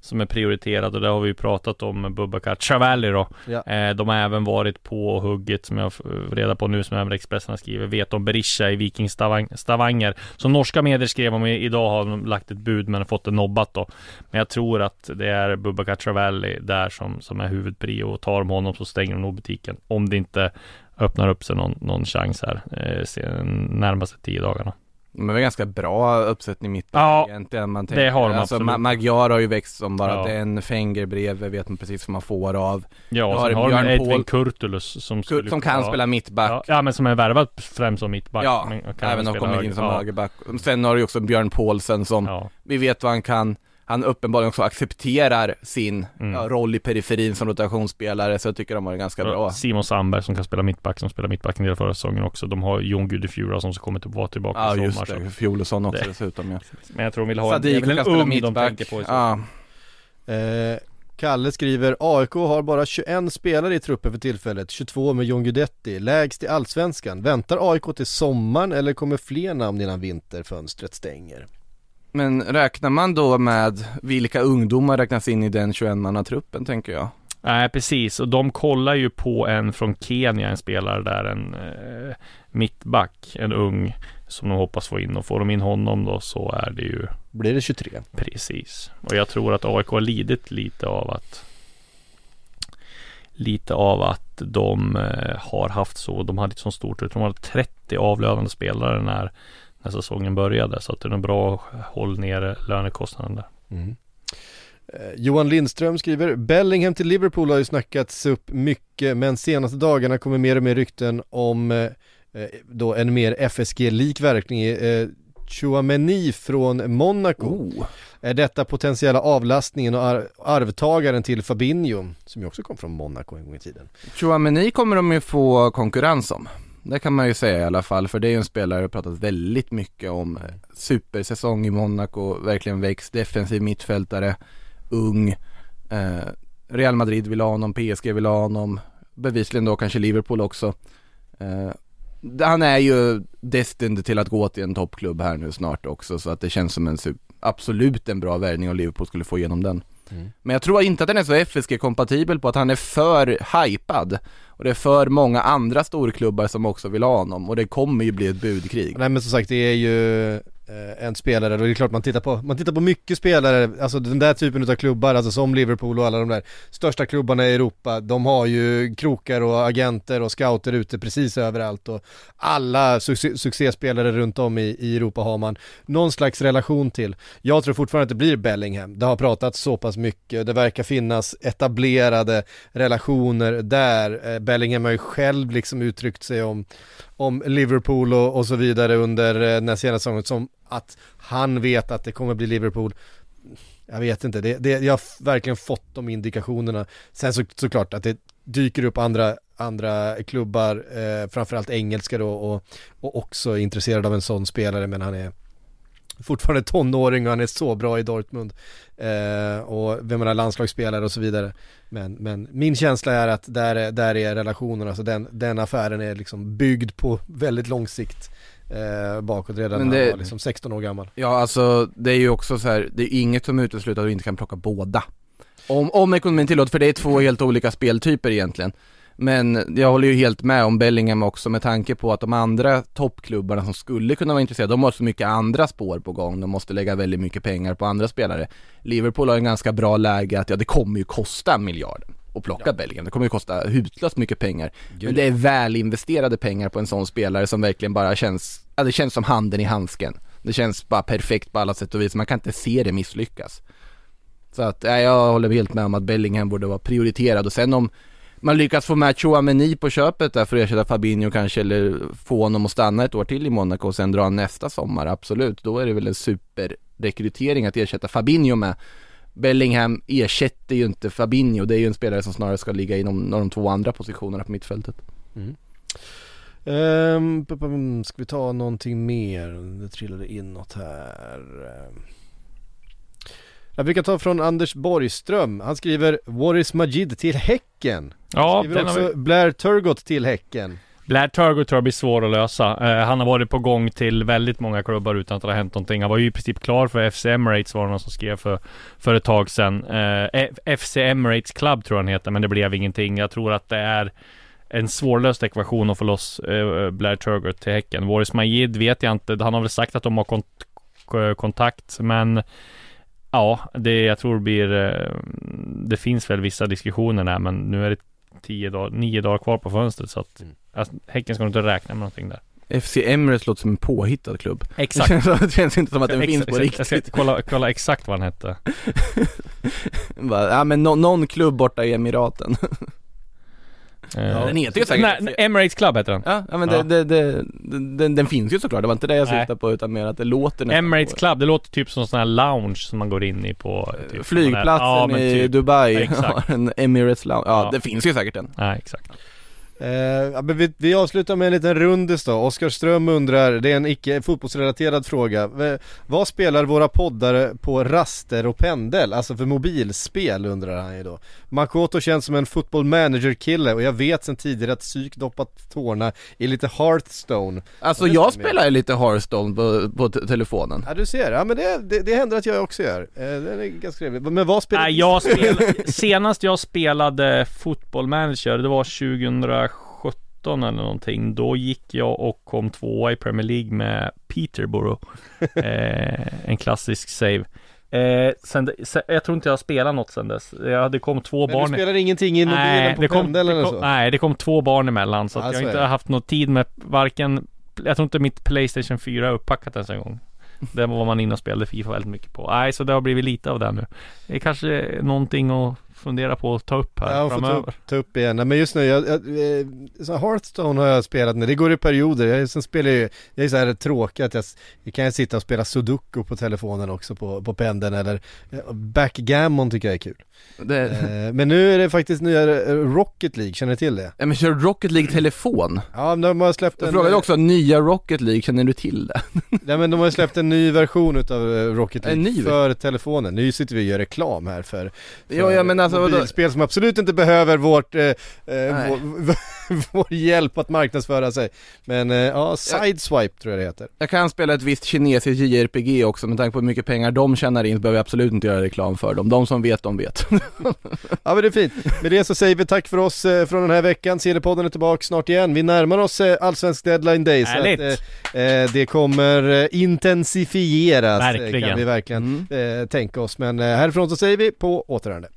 som är prioriterad och det har vi ju pratat om Bubakar Chavalli då. Ja. Eh, de har även varit på hugget som jag får reda på nu som även Expressen har skrivit. Vet om Berisha i Viking Stavang- Stavanger. Som norska medier skrev om idag har de lagt ett bud men fått det nobbat då. Men jag tror att det är Bubakar Chavalli där som, som är huvudprio och tar de honom så stänger de nog butiken. Om det inte öppnar upp sig någon, någon chans här eh, närmaste tio dagarna. Men det är ganska bra uppsättning mitt Ja, egentligen man det har de alltså, absolut. Ma- Magyar har ju växt som bara Ja. den, Fenger bredvid vet man precis vad man får av. Ja, och har sen har de Björn Edvin Paul- Kurtulus som, skulle- som kan ja. spela mittback. Ja, ja, men som är värvad främst som mittback. Ja, men även har kommit in höger. som ja. högerback. Sen har du ju också Björn Paulsen som vi vet vad han kan. Han uppenbarligen också accepterar sin Mm. ja, roll i periferin som rotationsspelare, så jag tycker de har det ganska bra. Simon Sandberg som kan spela mittback, som spelar mittback en del förra säsongen också. De har Jon Gudifjura som kommer att vara tillbaka Ja i sommar. just så- det, Fjolosson också Det- dessutom ja. Men jag tror de vill ha en, kan en spela ung de mittback. tänker på. Ja. Eh, Kalle skriver AIK har bara 21 spelare i truppen för tillfället, 22 med John Guidetti, lägst i Allsvenskan. Väntar AIK till sommaren eller kommer fler namn innan vinterfönstret stänger? Men räknar man då med vilka ungdomar räknas in i den 21-mannatruppen tänker jag? Nej, precis. Och de kollar ju på en från Kenya, en spelare där, en eh, mittback, en ung, som de hoppas få in. Och får de in honom då så är det ju Blir det 23? Precis. Och jag tror att AIK har lidit lite av att Lite av att de eh, har haft så, de hade ett så stort, de hade 30 avlönade spelare när, när säsongen började. Så att det är en bra håll nere lönekostnaden där. Mm. Eh, Johan Lindström skriver Bellingham till Liverpool har ju snackats upp mycket men senaste dagarna kommer mer och mer rykten om eh, eh, då en mer FSG-lik verkning eh, Chouameni från Monaco. Oh. Är detta potentiella avlastningen och ar- arvtagaren till Fabinho som ju också kom från Monaco en gång i tiden? Chouameni kommer de ju få konkurrens om. Det kan man ju säga i alla fall, för det är ju en spelare jag pratat väldigt mycket om. Supersäsong i Monaco, verkligen växt, defensiv mittfältare, ung. Eh, Real Madrid vill ha honom, PSG vill ha honom, bevisligen då kanske Liverpool också. Eh, han är ju destined till att gå till en toppklubb här nu snart också, så att det känns som en super, absolut en bra värvning om Liverpool skulle få igenom den. Men jag tror inte att den är så FSG-kompatibel på att han är för hypad. Och det är för många andra storklubbar som också vill ha honom och det kommer ju bli ett budkrig. Nej men som sagt det är ju Eh, en spelare. Och det är klart man tittar på, man tittar på mycket spelare, alltså den där typen av klubbar, alltså som Liverpool och alla de där. Största klubbarna i Europa, de har ju krokar och agenter och scouter ute precis överallt. Och alla succéspelare runt om i, i Europa har man någon slags relation till. Jag tror fortfarande att det blir Bellingham, det har pratats så pass mycket, det verkar finnas etablerade relationer där, eh, Bellingham har ju själv liksom uttryckt sig om om Liverpool och, och så vidare under eh, den här senaste säsongen som att han vet att det kommer bli Liverpool. Jag vet inte, det, det, jag har verkligen fått de indikationerna. Sen så, såklart att det dyker upp andra, andra klubbar, eh, framförallt engelska då och, och också intresserad av en sån spelare men han är fortfarande tonåring och han är så bra i Dortmund. Eh, och vem menar landslagsspelare och så vidare. Men, men min känsla är att där är, där är relationen, alltså den, den affären är liksom byggd på väldigt lång sikt eh, bakåt redan Men när det- han var liksom 16 år gammal. Ja alltså det är ju också så här, det är inget som utesluter att du inte kan plocka båda. Om, om ekonomin tillåter, för det är två helt olika speltyper egentligen. Men jag håller ju helt med om Bellingham också med tanke på att de andra toppklubbarna som skulle kunna vara intresserade, de har så mycket andra spår på gång, de måste lägga väldigt mycket pengar på andra spelare. Liverpool har en ganska bra läge att, ja det kommer ju kosta miljarden att plocka Bellingham, det kommer ju kosta hutlöst mycket pengar. Men det är väl investerade pengar på en sån spelare som verkligen bara känns, ja det känns som handen i handsken. Det känns bara perfekt på alla sätt och vis, man kan inte se det misslyckas. Så att, ja, jag håller helt med om att Bellingham borde vara prioriterad och sen om man lyckas få med Chouameni på köpet där för att ersätta Fabinho kanske eller få honom att stanna ett år till i Monaco och sen dra nästa sommar, absolut. Då är det väl en superrekrytering att ersätta Fabinho med. Bellingham ersätter ju inte Fabinho, det är ju en spelare som snarare ska ligga inom de två andra positionerna på mittfältet. Um, ska vi ta någonting mer? Det trillade in något här. Ehm. Jag brukar ta från Anders Borgström. Han skriver Waris Majid till Häcken. Ja, skriver den har också vi... Blair Turgott till Häcken. Blair Turgott tror jag blir svår att lösa. Eh, han har varit på gång till väldigt många klubbar utan att det har hänt någonting. Han var ju i princip klar för FC Emirates var det någon som skrev för, för ett tag sedan. Eh, FC Emirates Club tror jag han heter, men det blev ingenting. Jag tror att det är en svårlöst ekvation att få loss eh, Blair Turgott till Häcken. Waris Majid vet jag inte. Han har väl sagt att de har kont kontakt, men ja, det jag tror blir eh, Det finns väl vissa diskussioner där, men nu är det tio dagar, nio dagar kvar på fönstret så att alltså, Häcken ska nog inte räkna med någonting där. FC Emirates låter som en påhittad klubb. Exakt. Det känns, det känns inte som att den finns på exakt. Jag ska riktigt. kolla, kolla exakt vad han hette. Bara, ja men nå- någon klubb borta i Emiraten. Eh, Den heter ju säkert Nej, Emirates Club heter den. Ja, ja men Ja. Det, det, det, den, den finns ju såklart, det var inte det jag syftade på utan mer att det låter nästan Emirates på- Club, det låter typ som en sån här lounge som man går in i på typ, Flygplatsen Ja, i typ. Dubai Ja, exakt. har en Emirates Lounge, ja, Ja. det finns ju säkert en Nej, exakt. Eh, ja, men vi, vi avslutar med en liten rundis då. Oskar Ström undrar, det är en icke fotbollsrelaterad fråga. V- vad spelar våra poddare på raster och pendel? Alltså för mobilspel undrar han ju då. Makoto känns som en football manager kille och jag vet sedan tidigare att psyk doppat tårna i lite Hearthstone. Alltså jag spelar ju lite Hearthstone på, på te- telefonen Ja du ser, ja men det, det, det händer att jag också gör. Eh, det är ganska trevligt. Men vad spelar Nej, jag spelade, senast jag spelade fotboll manager, det var 2017 eller någonting. Då gick jag och kom tvåa i Premier League med Peterborough. eh, en klassisk save. Eh, sen, sen, jag tror inte jag har spelat något sen dess. Jag, det kom två Men barn. du spelar ingenting i mobilen på kom, pendeln eller så? Nej, det kom två barn emellan. Så att jag så inte har det. haft någon tid med varken Jag tror inte mitt Playstation 4 är uppackat ens en gång. Det var man inne och spelade Fifa väldigt mycket på. Nej, så det har blivit lite av det nu. Det är kanske någonting att fundera på att ta upp här Ja, ta, framöver. upp- ta upp igen. Nej, men just nu, jag, jag, eh, så Hearthstone har jag spelat nu, det går i perioder. Jag, sen spelar jag, jag är så här tråkig att jag, jag kan sitta och spela Sudoku på telefonen också på, på pendeln eller eh, Backgammon tycker jag är kul. det, Eh, men nu är det faktiskt nya Rocket League, känner du till det? ja, men kör Rocket League telefon? Ja, de har släppt Jag en, frågade också, nya Rocket League, känner du till det? nej, men de har släppt en ny version utav Rocket En League ny för telefonen. Nu sitter vi och gör reklam här för, för Ja, ja men alltså vadå? mobilspel som absolut inte behöver vårt, eh, eh, vår, vår hjälp att marknadsföra sig. Men eh, ja, Sideswipe tror jag det heter. Jag kan spela ett visst kinesiskt JRPG också, med tanke på hur mycket pengar de tjänar in så behöver jag absolut inte göra reklam för dem. De som vet, de vet. Ja men det är fint. Med det så säger vi tack för oss eh, från den här veckan. CD-podden är tillbaka snart igen. Vi närmar oss eh, Allsvensk deadline day. Så att, eh, eh, det kommer eh, intensifieras. Verkligen. Kan vi verkligen Mm. eh, tänka oss. Men eh, härifrån så säger vi på återhörande.